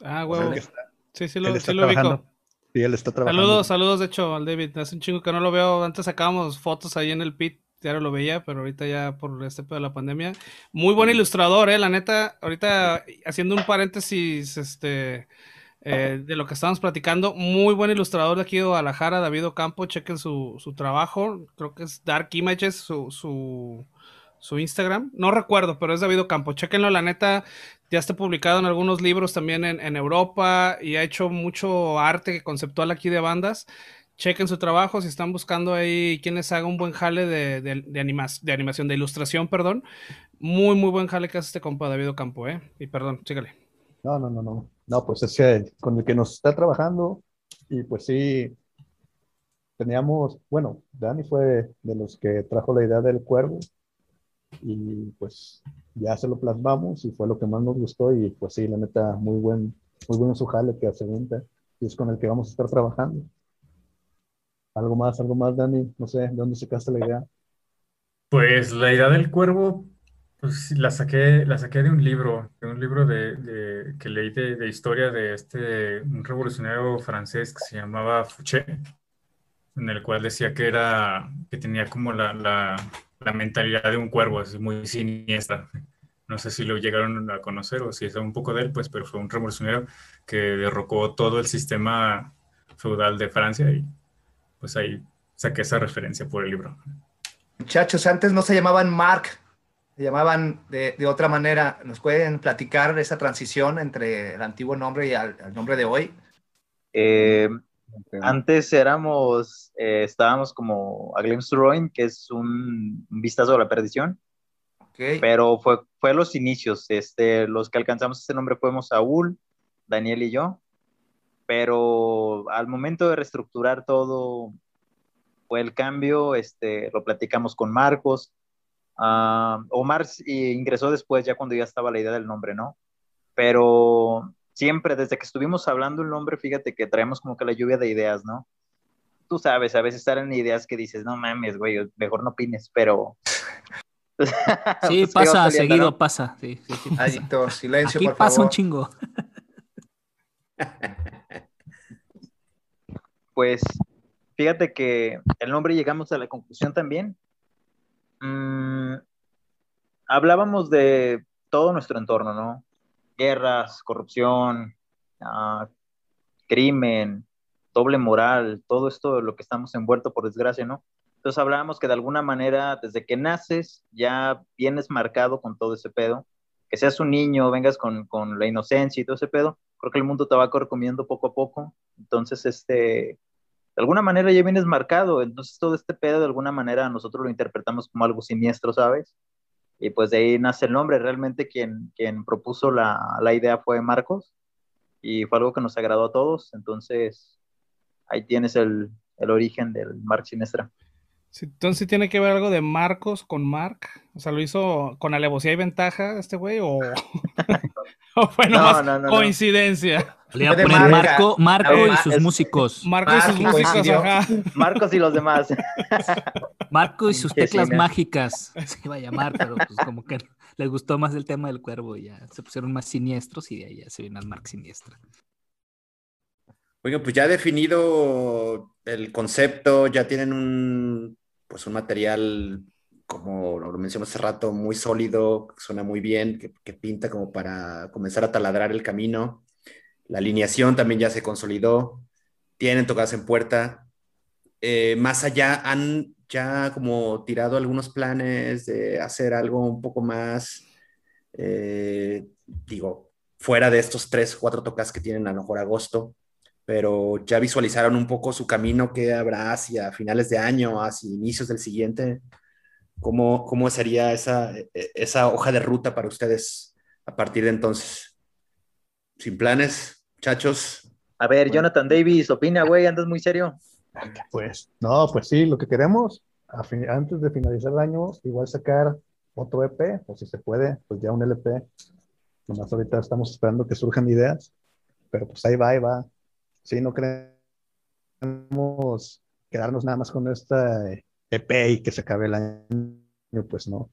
Ah, O sea, huevo. que está- Sí, sí lo, está sí lo ubico. Sí, él está trabajando. Saludos, saludos de hecho al David. Hace un chingo que no lo veo. Antes sacábamos fotos ahí en el pit, ya no lo veía, pero ahorita ya por este pedo de la pandemia. Muy buen ilustrador, eh, la neta. Ahorita haciendo un paréntesis, este, eh, de lo que estábamos platicando, muy buen ilustrador de aquí de Guadalajara, David Ocampo. Chequen su, su trabajo. Creo que es Dark Images, su, su, su Instagram. No recuerdo, pero es David Ocampo. Chequenlo, la neta. Ya está publicado en algunos libros también en, en Europa y ha hecho mucho arte conceptual aquí de bandas. Chequen su trabajo si están buscando ahí quien les haga un buen jale de, de, animas- de animación, de ilustración, perdón. Muy, muy buen jale que hace este compa David Ocampo, ¿eh? Y perdón, sígale. No, no, no, no. No, pues es con el que nos está trabajando y pues sí, teníamos, bueno, Dani fue de los que trajo la idea del cuervo y pues ya se lo plasmamos y fue lo que más nos gustó y pues sí, la neta, muy buen, muy bueno su jale que hace venta y es con el que vamos a estar trabajando. Algo más, algo más, Dani, no sé, ¿de dónde sacaste la idea? Pues la idea del cuervo, pues la saqué, la saqué de un libro, de un libro de, de- que leí de, historia de este, un revolucionario francés que se llamaba Fouché, en el cual decía que era, que tenía como la, la, mentalidad de un cuervo, así muy siniestra. No sé si lo llegaron a conocer o si es un poco de él, pues, pero fue un revolucionario que derrocó todo el sistema feudal de Francia y pues ahí saqué esa referencia por el libro. Muchachos, antes no se llamaban Mark, se llamaban de, de otra manera. ¿Nos pueden platicar esa transición entre el antiguo nombre y al, al nombre de hoy? Eh, Ok. antes éramos, eh, estábamos como a Glimpse to Ruin, que es un, un vistazo a la perdición, Ok. pero fue, fue a los inicios. Este, los que alcanzamos este nombre fuimos Saúl, Daniel y yo, pero al momento de reestructurar todo, fue el cambio, este, lo platicamos con Marcos. Ah, Omar s- ingresó después, ya cuando ya estaba la idea del nombre, ¿no? Pero siempre, desde que estuvimos hablando el nombre, fíjate que traemos como que la lluvia de ideas, ¿no? Tú sabes, a veces salen ideas que dices, no mames, güey, mejor no opines, pero... Sí, Pues, ¿qué va pasa, saliendo, seguido no? pasa. Sí, sí, sí pasa. Adicto, silencio, Aquí por pasa favor. un chingo. Pues fíjate que el nombre llegamos a la conclusión también. Mm, hablábamos de todo nuestro entorno, ¿no? Guerras, corrupción, ah, crimen, doble moral, todo esto de lo que estamos envueltos por desgracia, ¿no? Entonces hablábamos que de alguna manera, desde que naces, ya vienes marcado con todo ese pedo. Que seas un niño, vengas con, con la inocencia y todo ese pedo, creo que el mundo te va comiendo poco a poco. Entonces, este, de alguna manera ya vienes marcado. Entonces, todo este pedo, de alguna manera, nosotros lo interpretamos como algo siniestro, ¿sabes? Y pues de ahí nace el nombre. Realmente quien, quien propuso la, la idea fue Marcos y fue algo que nos agradó a todos. Entonces, ahí tienes el, el origen del Mark Siniestra. Sí, entonces tiene que ver algo de Marcos con Mark. O sea, lo hizo con alevosía y ventaja este güey o, o fue No, nomás no, no, no. coincidencia. Le iba a poner marca. Marco, Marco y sus es- músicos. Marco y sus músicos, ajá. Marcos y los demás. Marco y sus teclas mágicas. Se iba a llamar, pero pues como que les gustó más el tema del cuervo y ya se pusieron más siniestros y de ahí ya se vino al Mark Siniestra. Oigan, pues ya definido el concepto, ya tienen un, pues un material, como lo mencioné hace rato, muy sólido, que suena muy bien, que, pinta como para comenzar a taladrar el camino. La alineación también ya se consolidó, tienen tocadas en puerta. Eh, más allá, han ya como tirado algunos planes de hacer algo un poco más, eh, digo, fuera de estos tres, cuatro tocas que tienen a lo mejor agosto pero ya visualizaron un poco su camino que habrá hacia finales de año, hacia inicios del siguiente. ¿Cómo, cómo sería esa, e- esa hoja de ruta para ustedes a partir de entonces? Sin planes, muchachos. A ver, Jonathan Davis, opina, güey, andas muy serio. Pues, no, pues sí, lo que queremos, a fin- antes de finalizar el año, igual sacar otro EP, o si se puede, pues ya un LP. Nomás ahorita estamos esperando que surjan ideas, pero pues ahí va, ahí va. Sí, no queremos quedarnos nada más con esta EP y que se acabe el año, pues no.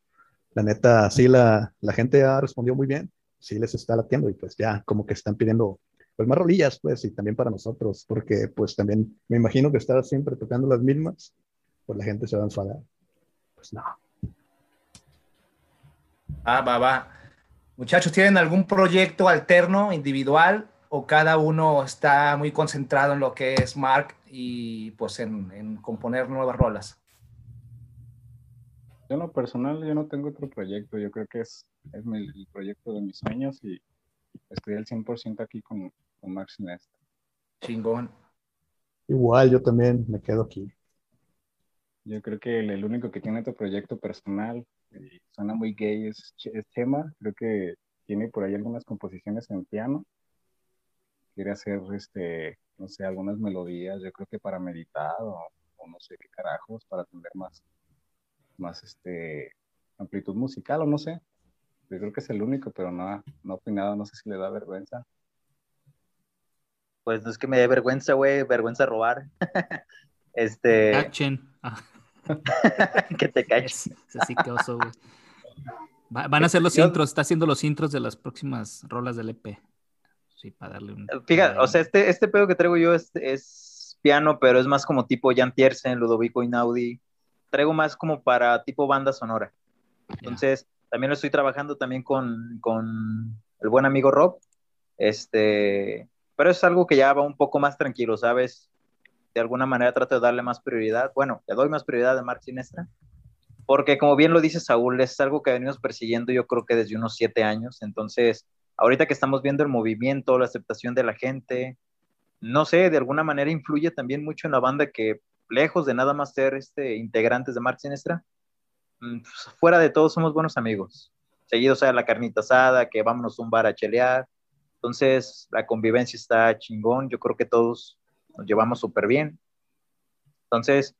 La neta, sí, la, la gente ha respondido muy bien, sí les está latiendo y pues ya como que están pidiendo pues más rolillas, pues, y también para nosotros, porque pues también me imagino que estar siempre tocando las mismas, pues la gente se va a enfadar. Pues no. Ah, va, va. Muchachos, ¿tienen algún proyecto alterno, individual, o cada uno está muy concentrado en lo que es Mark y pues en, en componer nuevas rolas? Yo en lo personal, yo no tengo otro proyecto. Yo creo que es, es mi- el proyecto de mis sueños y estoy al 100% aquí con, con Max Nest. Chingón. Igual yo también me quedo aquí. Yo creo que el, el único que tiene otro proyecto personal, y suena muy gay, es, es Chema. Creo que tiene por ahí algunas composiciones en piano. Quiere hacer, este, no sé, algunas melodías, yo creo que para meditar o, o no sé qué carajos, para tener más, más, este, amplitud musical o no sé. Yo creo que es el único, pero no, no ha opinado, no sé si le da vergüenza. Pues no es que me dé vergüenza, güey, vergüenza robar. este, Cachen. Ah, que te caches. es, es así que oso, güey. Va- van a hacer los Yo- intros, está haciendo los intros de las próximas rolas del EP. Sí, para darle un. Fíjate, o sea, este, este pedo que traigo yo es, es piano, pero es más como tipo Jan Tiersen, Ludovico Inaudi. Traigo más como para tipo banda sonora. Entonces, también lo estoy trabajando también con, con el buen amigo Rob. Este, pero es algo que ya va un poco más tranquilo, ¿sabes? De alguna manera trato de darle más prioridad. Bueno, le doy más prioridad a Mark Sinestra. Porque como bien lo dice Saúl, es algo que venimos persiguiendo yo creo que desde unos siete años. Entonces, ahorita que estamos viendo el movimiento, la aceptación de la gente, no sé, de alguna manera influye también mucho en la banda que lejos de nada más ser este, integrantes de Mark Sinestra, mm, pues, fuera de todo somos buenos amigos. Seguido sea la carnita asada, que vámonos a un bar a chelear. Entonces, la convivencia está chingón. Yo creo que todos nos llevamos súper bien. Entonces,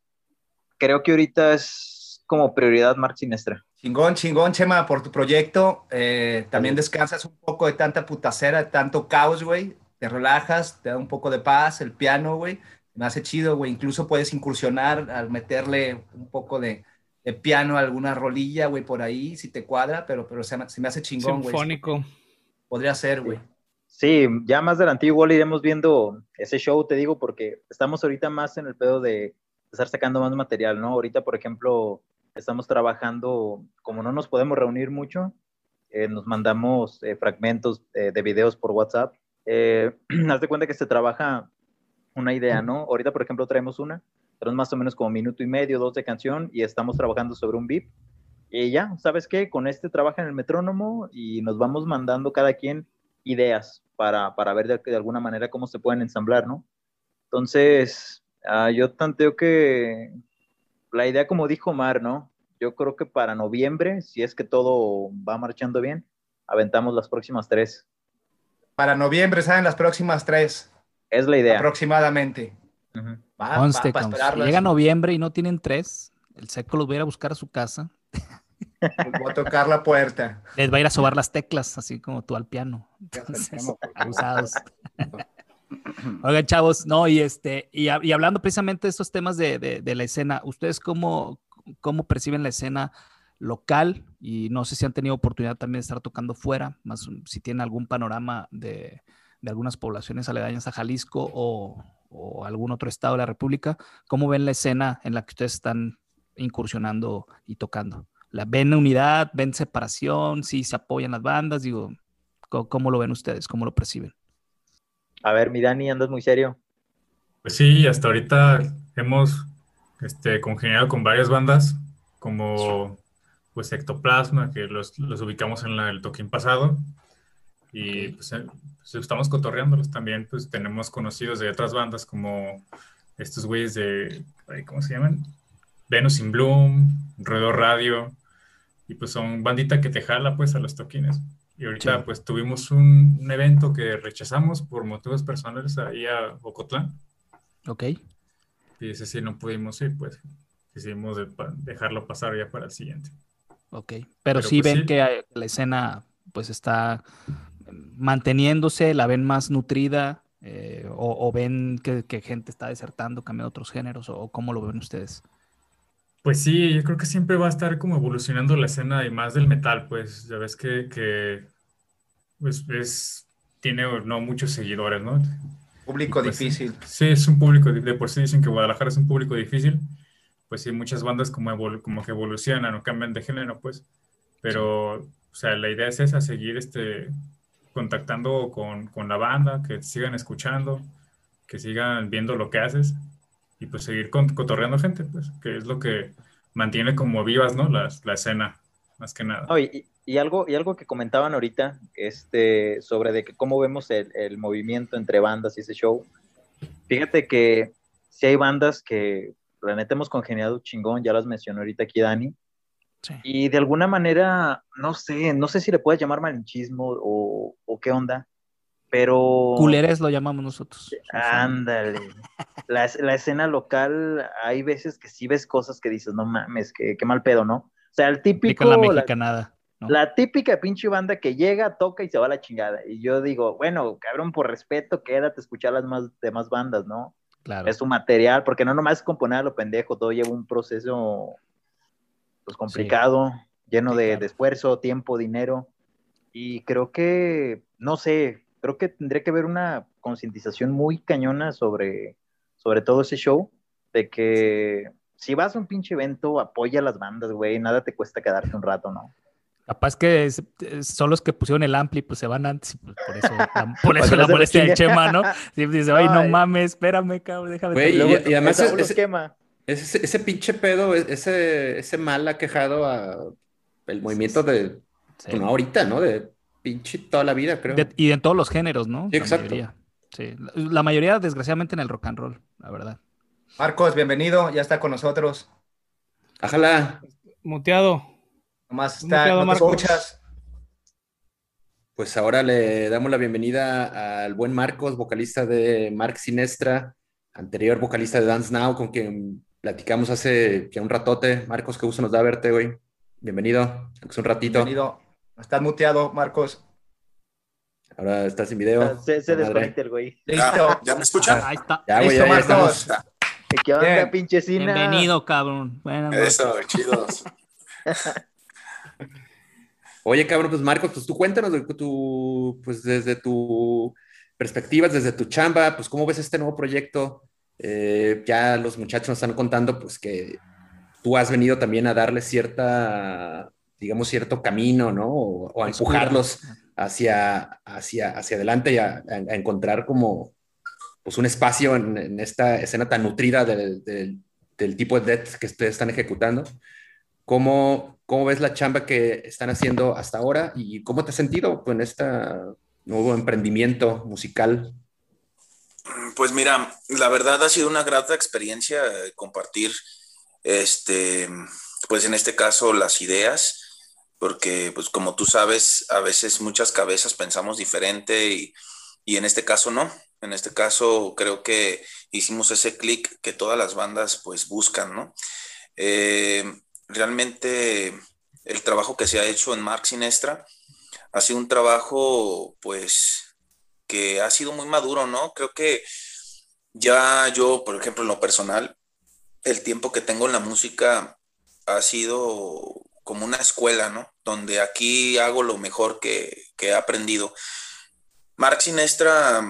creo que ahorita es como prioridad Mark Sinestra. Chingón, chingón, Chema, por tu proyecto. Eh, también descansas un poco de tanta putacera, de tanto caos, güey. Te relajas, te da un poco de paz, el piano, güey. Me hace chido, güey. Incluso puedes incursionar al meterle un poco de, de piano a alguna rolilla, güey, por ahí, si te cuadra, pero, pero se, me, se me hace chingón, güey. Sinfónico. Podría ser, güey. Sí, ya más adelante igual iremos viendo ese show, te digo, porque estamos ahorita más en el pedo de estar sacando más material, ¿no? Ahorita, por ejemplo, estamos trabajando, como no nos podemos reunir mucho, eh, nos mandamos eh, fragmentos eh, de videos por WhatsApp. Haz de cuenta que se trabaja una idea, ¿no? Ahorita, por ejemplo, traemos una, tenemos más o menos como minuto y medio, dos de canción, y estamos trabajando sobre un beat. Y ya, ¿sabes qué? Con este trabaja en el metrónomo y nos vamos mandando cada quien ideas para, para ver de, alguna manera cómo se pueden ensamblar, ¿no? Entonces, uh, yo tanteo que la idea, como dijo Mar, ¿no? Yo creo que para noviembre, si es que todo va marchando bien, aventamos las próximas tres. Para noviembre salen las próximas tres. Es la idea. Aproximadamente. Uh -huh. va, Conste, va, va si llega noviembre y no tienen tres, el seco los va a ir a buscar a su casa. Voy a tocar la puerta. Les va a ir a sobar las teclas, así como tú al piano. Entonces, abusados. Oigan, chavos, no, y este, y, hablando precisamente de estos temas de, la escena, ¿ustedes cómo, perciben la escena local? Y no sé si han tenido oportunidad también de estar tocando fuera, más si tienen algún panorama de, algunas poblaciones aledañas a Jalisco o, algún otro estado de la República. ¿Cómo ven la escena en la que ustedes están incursionando y tocando? ¿La ven unidad? ¿Ven separación? ¿Sí se apoyan las bandas? Digo, ¿cómo, cómo lo ven ustedes? ¿Cómo lo perciben? A ver, mi Dani, andas muy serio. Pues sí, hasta ahorita hemos este, congeniado con varias bandas, como pues Ectoplasma, que los, los ubicamos en la, el toquín pasado, y pues, pues, estamos cotorreándolos también, pues tenemos conocidos de otras bandas como estos güeyes de, ¿cómo se llaman? Venus in Bloom, Ruedo Radio, y pues son bandita que te jala pues a los toquines. Y ahorita sí. pues tuvimos un, un, evento que rechazamos por motivos personales ahí a Ocotlán. Ok. Y ese sí no pudimos ir, pues decidimos de, dejarlo pasar ya para el siguiente. Ok, pero, pero sí pues, ven sí. que la escena pues está manteniéndose, la ven más nutrida eh, o, o, ven que, que, gente está desertando, cambiando otros géneros o cómo lo ven ustedes. Pues sí, yo creo que siempre va a estar como evolucionando la escena y más del metal, pues ya ves que, que pues es, tiene no muchos seguidores, ¿no? Público Pues, difícil. Sí, es un público, de por sí dicen que Guadalajara es un público difícil, pues sí, muchas bandas como, evol- como que evolucionan o cambian de género, pues, pero, o sea, la idea es esa, seguir este, contactando con, con la banda, que sigan escuchando, que sigan viendo lo que haces y pues seguir con- cotorreando gente, pues, que es lo que mantiene como vivas, ¿no? La, la escena, más que nada. Y, y algo, y algo que comentaban ahorita, este, sobre de que cómo vemos el, el movimiento entre bandas y ese show. Fíjate que si hay bandas que la neta hemos congeniado chingón, ya las mencionó ahorita aquí Dani. Sí. Y de alguna manera, no sé, no sé si le puedes llamar malinchismo o, o qué onda, pero... Culeres lo llamamos nosotros. Ándale. La, la escena local, hay veces que sí ves cosas que dices, no mames, qué, qué mal pedo, ¿no? O sea, el típico, la la, mexicanada. ¿no? la típica pinche banda que llega, toca y se va a la chingada. Y yo digo, bueno, cabrón, por respeto, quédate a escuchar las más, demás bandas, ¿no? Claro. Es su material, porque no nomás es componer a lo pendejo, todo lleva un proceso pues complicado, lleno Sí, de, claro. de esfuerzo, tiempo, dinero. Y creo que, no sé, creo que tendría que haber una concientización muy cañona sobre, sobre todo ese show, de que si vas a un pinche evento, apoya a las bandas, güey, nada te cuesta quedarte un rato, ¿no? Capaz que es- son los que pusieron el ampli, pues se van antes, y pues por eso, la, por eso la molestia restringe. Chema, ¿no? Sí, dice, ay, no mames, espérame, cabrón, déjame. Güey, y- terminar". y además el es- Saúl los es- quema. Ese, ese pinche pedo, ese, ese mal ha quejado a el movimiento de, Sí. pues, ahorita, ¿no? De pinche toda la vida, creo. De- y en todos los géneros, ¿no? Sí, La exacto. mayoría. Sí. La, la mayoría, desgraciadamente, en el rock and roll, la verdad. Marcos, bienvenido, ya está con nosotros. Ájala. Muteado. Nomás está, Muteado, no te escuchas. Pues ahora le damos la bienvenida al buen Marcos, vocalista de Mark Sinestra, anterior vocalista de Dance Now, con quien platicamos hace ya un ratote. Marcos, qué gusto nos da verte, güey. Bienvenido, es un ratito. Bienvenido. Estás muteado, Marcos. Ahora estás en video. Se, se desconecta el güey. Listo. ¿Ya me escuchan? Ahí está. Ya, güey, Listo, ya, ya Marcos. estamos. ¿Qué onda, Bien. pinche Sina? Bienvenido, cabrón. Buenas noches. Eso, chidos. Oye, cabrón, pues Marcos, pues tú cuéntanos de tu, pues desde tu perspectiva, desde tu chamba, pues cómo ves este nuevo proyecto. Eh, ya los muchachos nos están contando, pues que tú has venido también a darle cierta, digamos, cierto camino, ¿no? O, o a empujarlos hacia, hacia, hacia adelante y a, a- encontrar como, pues un espacio en, en esta escena tan nutrida del, del- del tipo de death que ustedes están ejecutando. ¿Cómo, ¿Cómo ves la chamba que están haciendo hasta ahora y cómo te has sentido con este nuevo emprendimiento musical? Pues mira, la verdad ha sido una grata experiencia eh, compartir, este, pues en este caso las ideas, porque pues como tú sabes, a veces muchas cabezas pensamos diferente y, y en este caso no. En este caso creo que hicimos ese clic que todas las bandas pues buscan, ¿no? Eh, realmente el trabajo que se ha hecho en Mark Sinestra ha sido un trabajo pues que ha sido muy maduro, ¿no? Creo que ya yo, por ejemplo, en lo personal, el tiempo que tengo en la música ha sido como una escuela, ¿no? Donde aquí hago lo mejor que, he aprendido. Mark Sinestra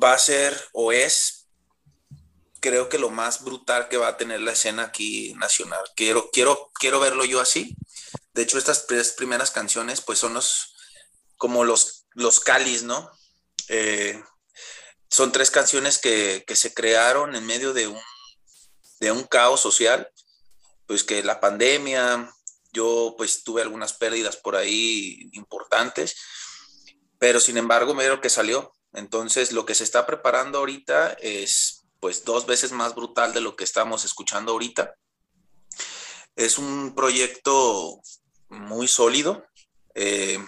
va a ser o es, creo que lo más brutal que va a tener la escena aquí nacional. Quiero, quiero, quiero verlo yo así. De hecho, estas tres primeras canciones, pues son los, como los, los cáliz, ¿no? Eh, son tres canciones que, que, se crearon en medio de un, de un caos social, pues que la pandemia, yo pues tuve algunas pérdidas por ahí importantes, pero sin embargo me lo que salió. Entonces lo que se está preparando ahorita es pues dos veces más brutal de lo que estamos escuchando ahorita. Es un proyecto muy sólido. Eh,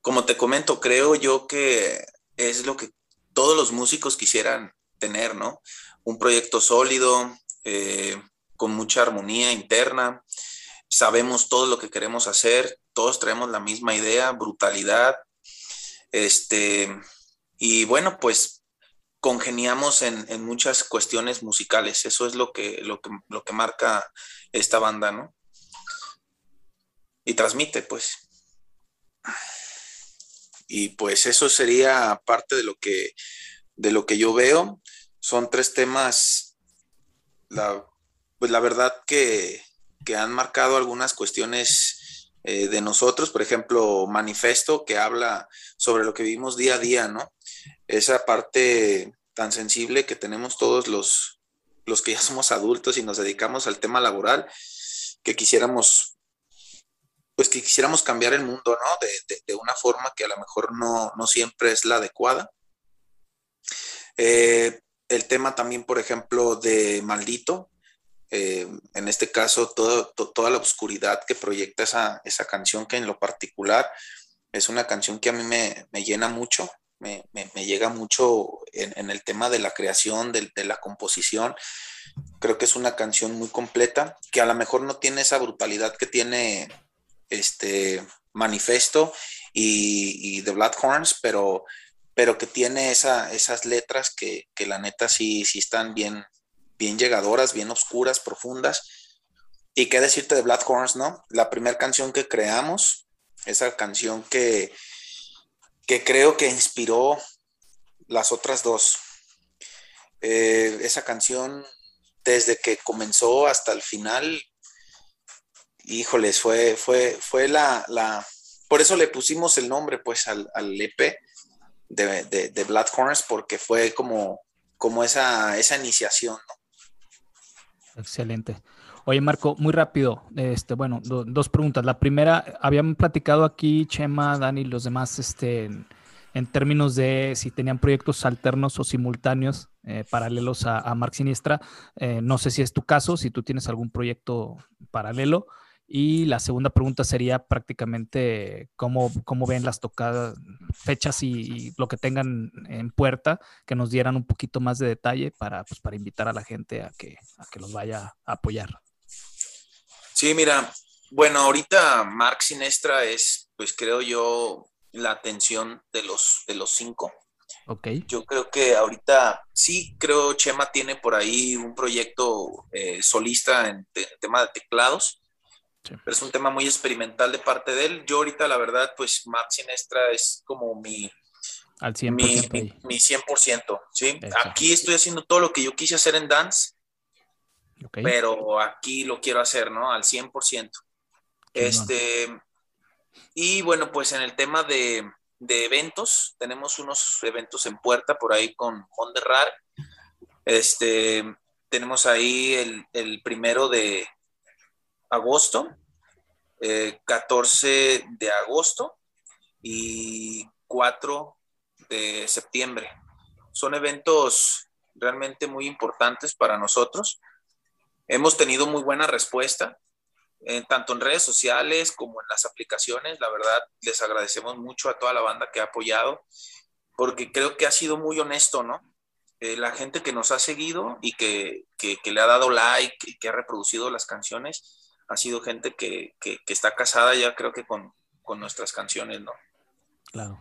como te comento, creo yo que es lo que todos los músicos quisieran tener, ¿no? Un proyecto sólido, eh, con mucha armonía interna, sabemos todo lo que queremos hacer, todos traemos la misma idea, brutalidad, este, y bueno, pues congeniamos en, en muchas cuestiones musicales, eso es lo que, lo, que, lo que marca esta banda, ¿no? Y transmite, pues. y pues eso sería parte de lo que, de lo que yo veo. Son tres temas, la, pues la verdad que, que han marcado algunas cuestiones eh, de nosotros, por ejemplo, manifesto que habla sobre lo que vivimos día a día, ¿no? Esa parte tan sensible que tenemos todos los, los que ya somos adultos y nos dedicamos al tema laboral, que quisiéramos, pues que quisiéramos cambiar el mundo, ¿no? De, una forma que a lo mejor no, siempre es la adecuada. Eh, el tema también, por ejemplo, de Maldito, eh, en este caso, toda la oscuridad que proyecta esa, esa, canción, que en lo particular es una canción que a mí me, me llena mucho, me, me, llega mucho en, el tema de la creación, de, de, la composición. Creo que es una canción muy completa, que a lo mejor no tiene esa brutalidad que tiene este Manifesto y, The Horns, pero, pero que tiene esa, esas letras que, que, la neta sí, sí están bien, bien llegadoras, bien oscuras, profundas. Y qué decirte de Blood Horns, ¿no? La primera canción que creamos, esa canción que, que creo que inspiró las otras dos. Eh, esa canción, desde que comenzó hasta el final, híjoles, fue, fue, fue la, la, por eso le pusimos el nombre pues al, al EP de, de, Blood Corners, porque fue como, como esa, esa iniciación. Excelente. Oye, Marco, muy rápido, este, bueno, dos preguntas. La primera, habían platicado aquí Chema, Dani, los demás, este, en, términos de si tenían proyectos alternos o simultáneos eh, paralelos a, a Mark Siniestra. Eh, no sé si es tu caso, si tú tienes algún proyecto paralelo. Y la segunda pregunta sería prácticamente cómo, cómo ven las tocadas, fechas y, lo que tengan en puerta, que nos dieran un poquito más de detalle para, pues, para invitar a la gente a que, a que los vaya a apoyar. Sí, mira, bueno, ahorita Mark Sinestra es, pues creo yo, la atención de los, de los cinco. Ok. Yo creo que ahorita sí, creo Chema tiene por ahí un proyecto eh, solista en, tema de teclados. Pero es un tema muy experimental de parte de él. Yo ahorita, la verdad, pues Mark Sinestra es como mi, Al 100%. Mi, mi, 100%, ¿sí? Aquí estoy haciendo todo lo que yo quise hacer en dance pero aquí lo quiero hacer, ¿no? Al 100%. Este, y bueno, pues en el tema de, de, eventos, tenemos unos eventos en puerta por ahí con Monderrar. Este, tenemos ahí el, el primero de agosto, 14 eh, de agosto y 4 de septiembre. Son eventos realmente muy importantes para nosotros. Hemos tenido muy buena respuesta, eh, tanto en redes sociales como en las aplicaciones. La verdad, les agradecemos mucho a toda la banda que ha apoyado, porque creo que ha sido muy honesto, ¿no? Eh, la gente que nos ha seguido y que, que, le ha dado like y que ha reproducido las canciones, ha sido gente que, que está casada ya creo que con, con nuestras canciones, ¿no? Claro.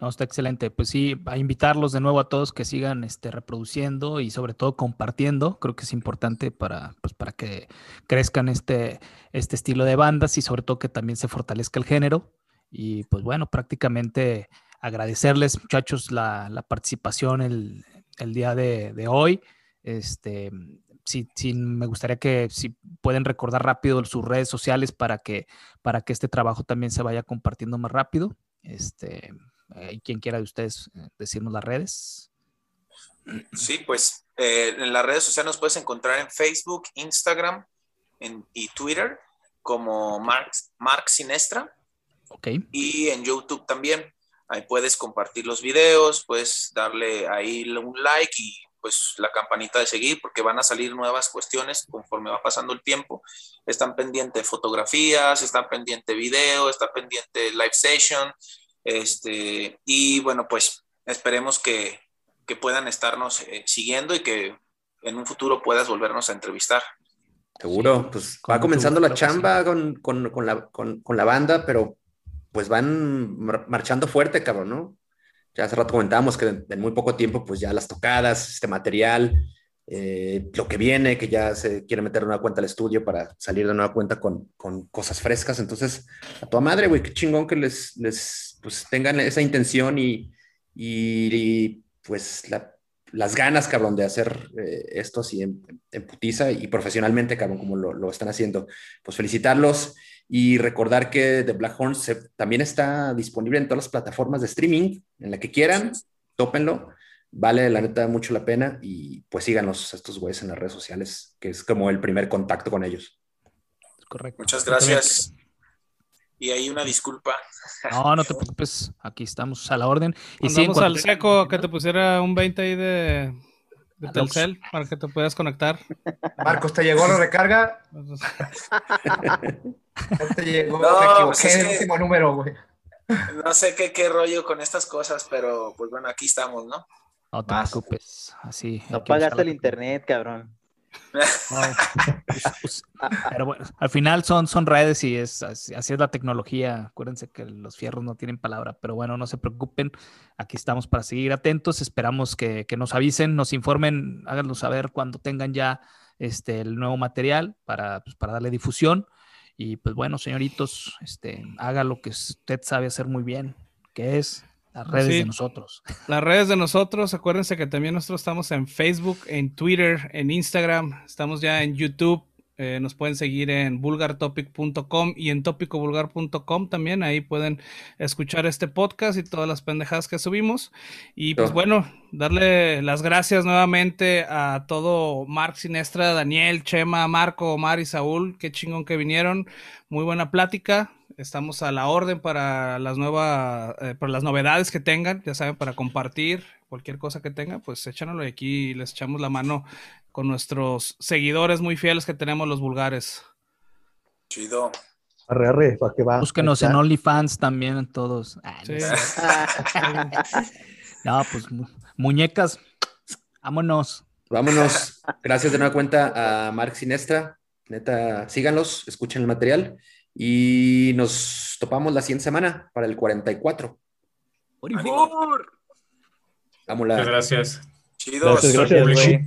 No, está excelente. Pues sí, invitarlos de nuevo a todos que sigan este, reproduciendo y sobre todo compartiendo. Creo que es importante para, pues, para que crezcan este, este estilo de bandas y sobre todo que también se fortalezca el género. Y pues bueno, prácticamente agradecerles, muchachos, la, la participación el, el día de, de, hoy. Este, sí, me gustaría que si pueden recordar rápido sus redes sociales para que, para que este trabajo también se vaya compartiendo más rápido. Este, eh, quien quiera de ustedes eh, decirnos las redes. Sí, pues eh, en las redes sociales nos puedes encontrar en Facebook, Instagram y Twitter como Mark, Mark Sinestra. Ok. Y en YouTube también. Ahí puedes compartir los videos, puedes darle ahí un like y pues la campanita de seguir porque van a salir nuevas cuestiones conforme va pasando el tiempo. Están pendientes fotografías, están pendiente video, está pendiente live session, este, y bueno, pues esperemos que, que puedan estarnos eh, siguiendo y que en un futuro puedas volvernos a entrevistar. Seguro, pues va comenzando la chamba con, con, con, la, con, la, banda, pero pues van marchando fuerte, cabrón, ¿no? Ya hace rato comentábamos que en, muy poco tiempo, pues ya las tocadas, este material, eh, lo que viene, que ya se quiere meter una cuenta al estudio para salir de nueva cuenta con, con cosas frescas. Entonces, a toda madre, güey, qué chingón que les, les pues tengan esa intención y, y, pues las ganas, cabrón, de hacer eh, esto así en, putiza y profesionalmente, cabrón, como lo, lo, están haciendo. Pues felicitarlos y recordar que The Black Horn también está disponible en todas las plataformas de streaming, en la que quieran, tópenlo. Vale, la neta, mucho la pena y pues síganos a estos güeyes en las redes sociales, que es como el primer contacto con ellos. Correcto. Muchas gracias. Y ahí una disculpa. No, no te preocupes, aquí estamos a la orden. Y sí, al seco que te pusiera un 20 ahí de, de Telcel para que te puedas conectar. Marcos, ¿te llegó la recarga? no te llegó, no, pues es el último número, güey. No sé qué, qué rollo con estas cosas, pero pues bueno, aquí estamos, ¿no? No te preocupes, así. No pagaste el internet, cabrón. Pues, pero bueno, al final son, son redes y es así, es la tecnología. Acuérdense que los fierros no tienen palabra, pero bueno, no se preocupen. Aquí estamos para seguir atentos. Esperamos que, nos avisen, nos informen, háganlo saber cuando tengan ya este, el nuevo material para, pues, para darle difusión. Y pues bueno, señoritos, este, haga lo que usted sabe hacer muy bien, que es las redes de nosotros. Las redes de nosotros, acuérdense que también nosotros estamos en Facebook, en Twitter, en Instagram, estamos ya en YouTube. Eh, nos pueden seguir en vulgartopic.com y en topicovulgar.com también. Ahí pueden escuchar este podcast y todas las pendejadas que subimos. Y pues bueno, darle las gracias nuevamente a todo Mark Sinestra, Daniel, Chema, Marco, Omar y Saúl. Qué chingón que vinieron. Muy buena plática estamos a la orden para las nuevas, eh, para las novedades que tengan, ya saben, para compartir cualquier cosa que tengan, pues échanlo y aquí les echamos la mano con nuestros seguidores muy fieles que tenemos los vulgares. Chido. Arre, arre, para que va. Búsquenos en OnlyFans también todos. Ah, no, pues muñecas, vámonos. Vámonos. Gracias de nueva cuenta a Mark Sinestra. Neta, síganlos, escuchen el material. Y nos topamos la siguiente semana para el 44. ¡Por favor! Muchas gracias. Chido. Gracias, gracias.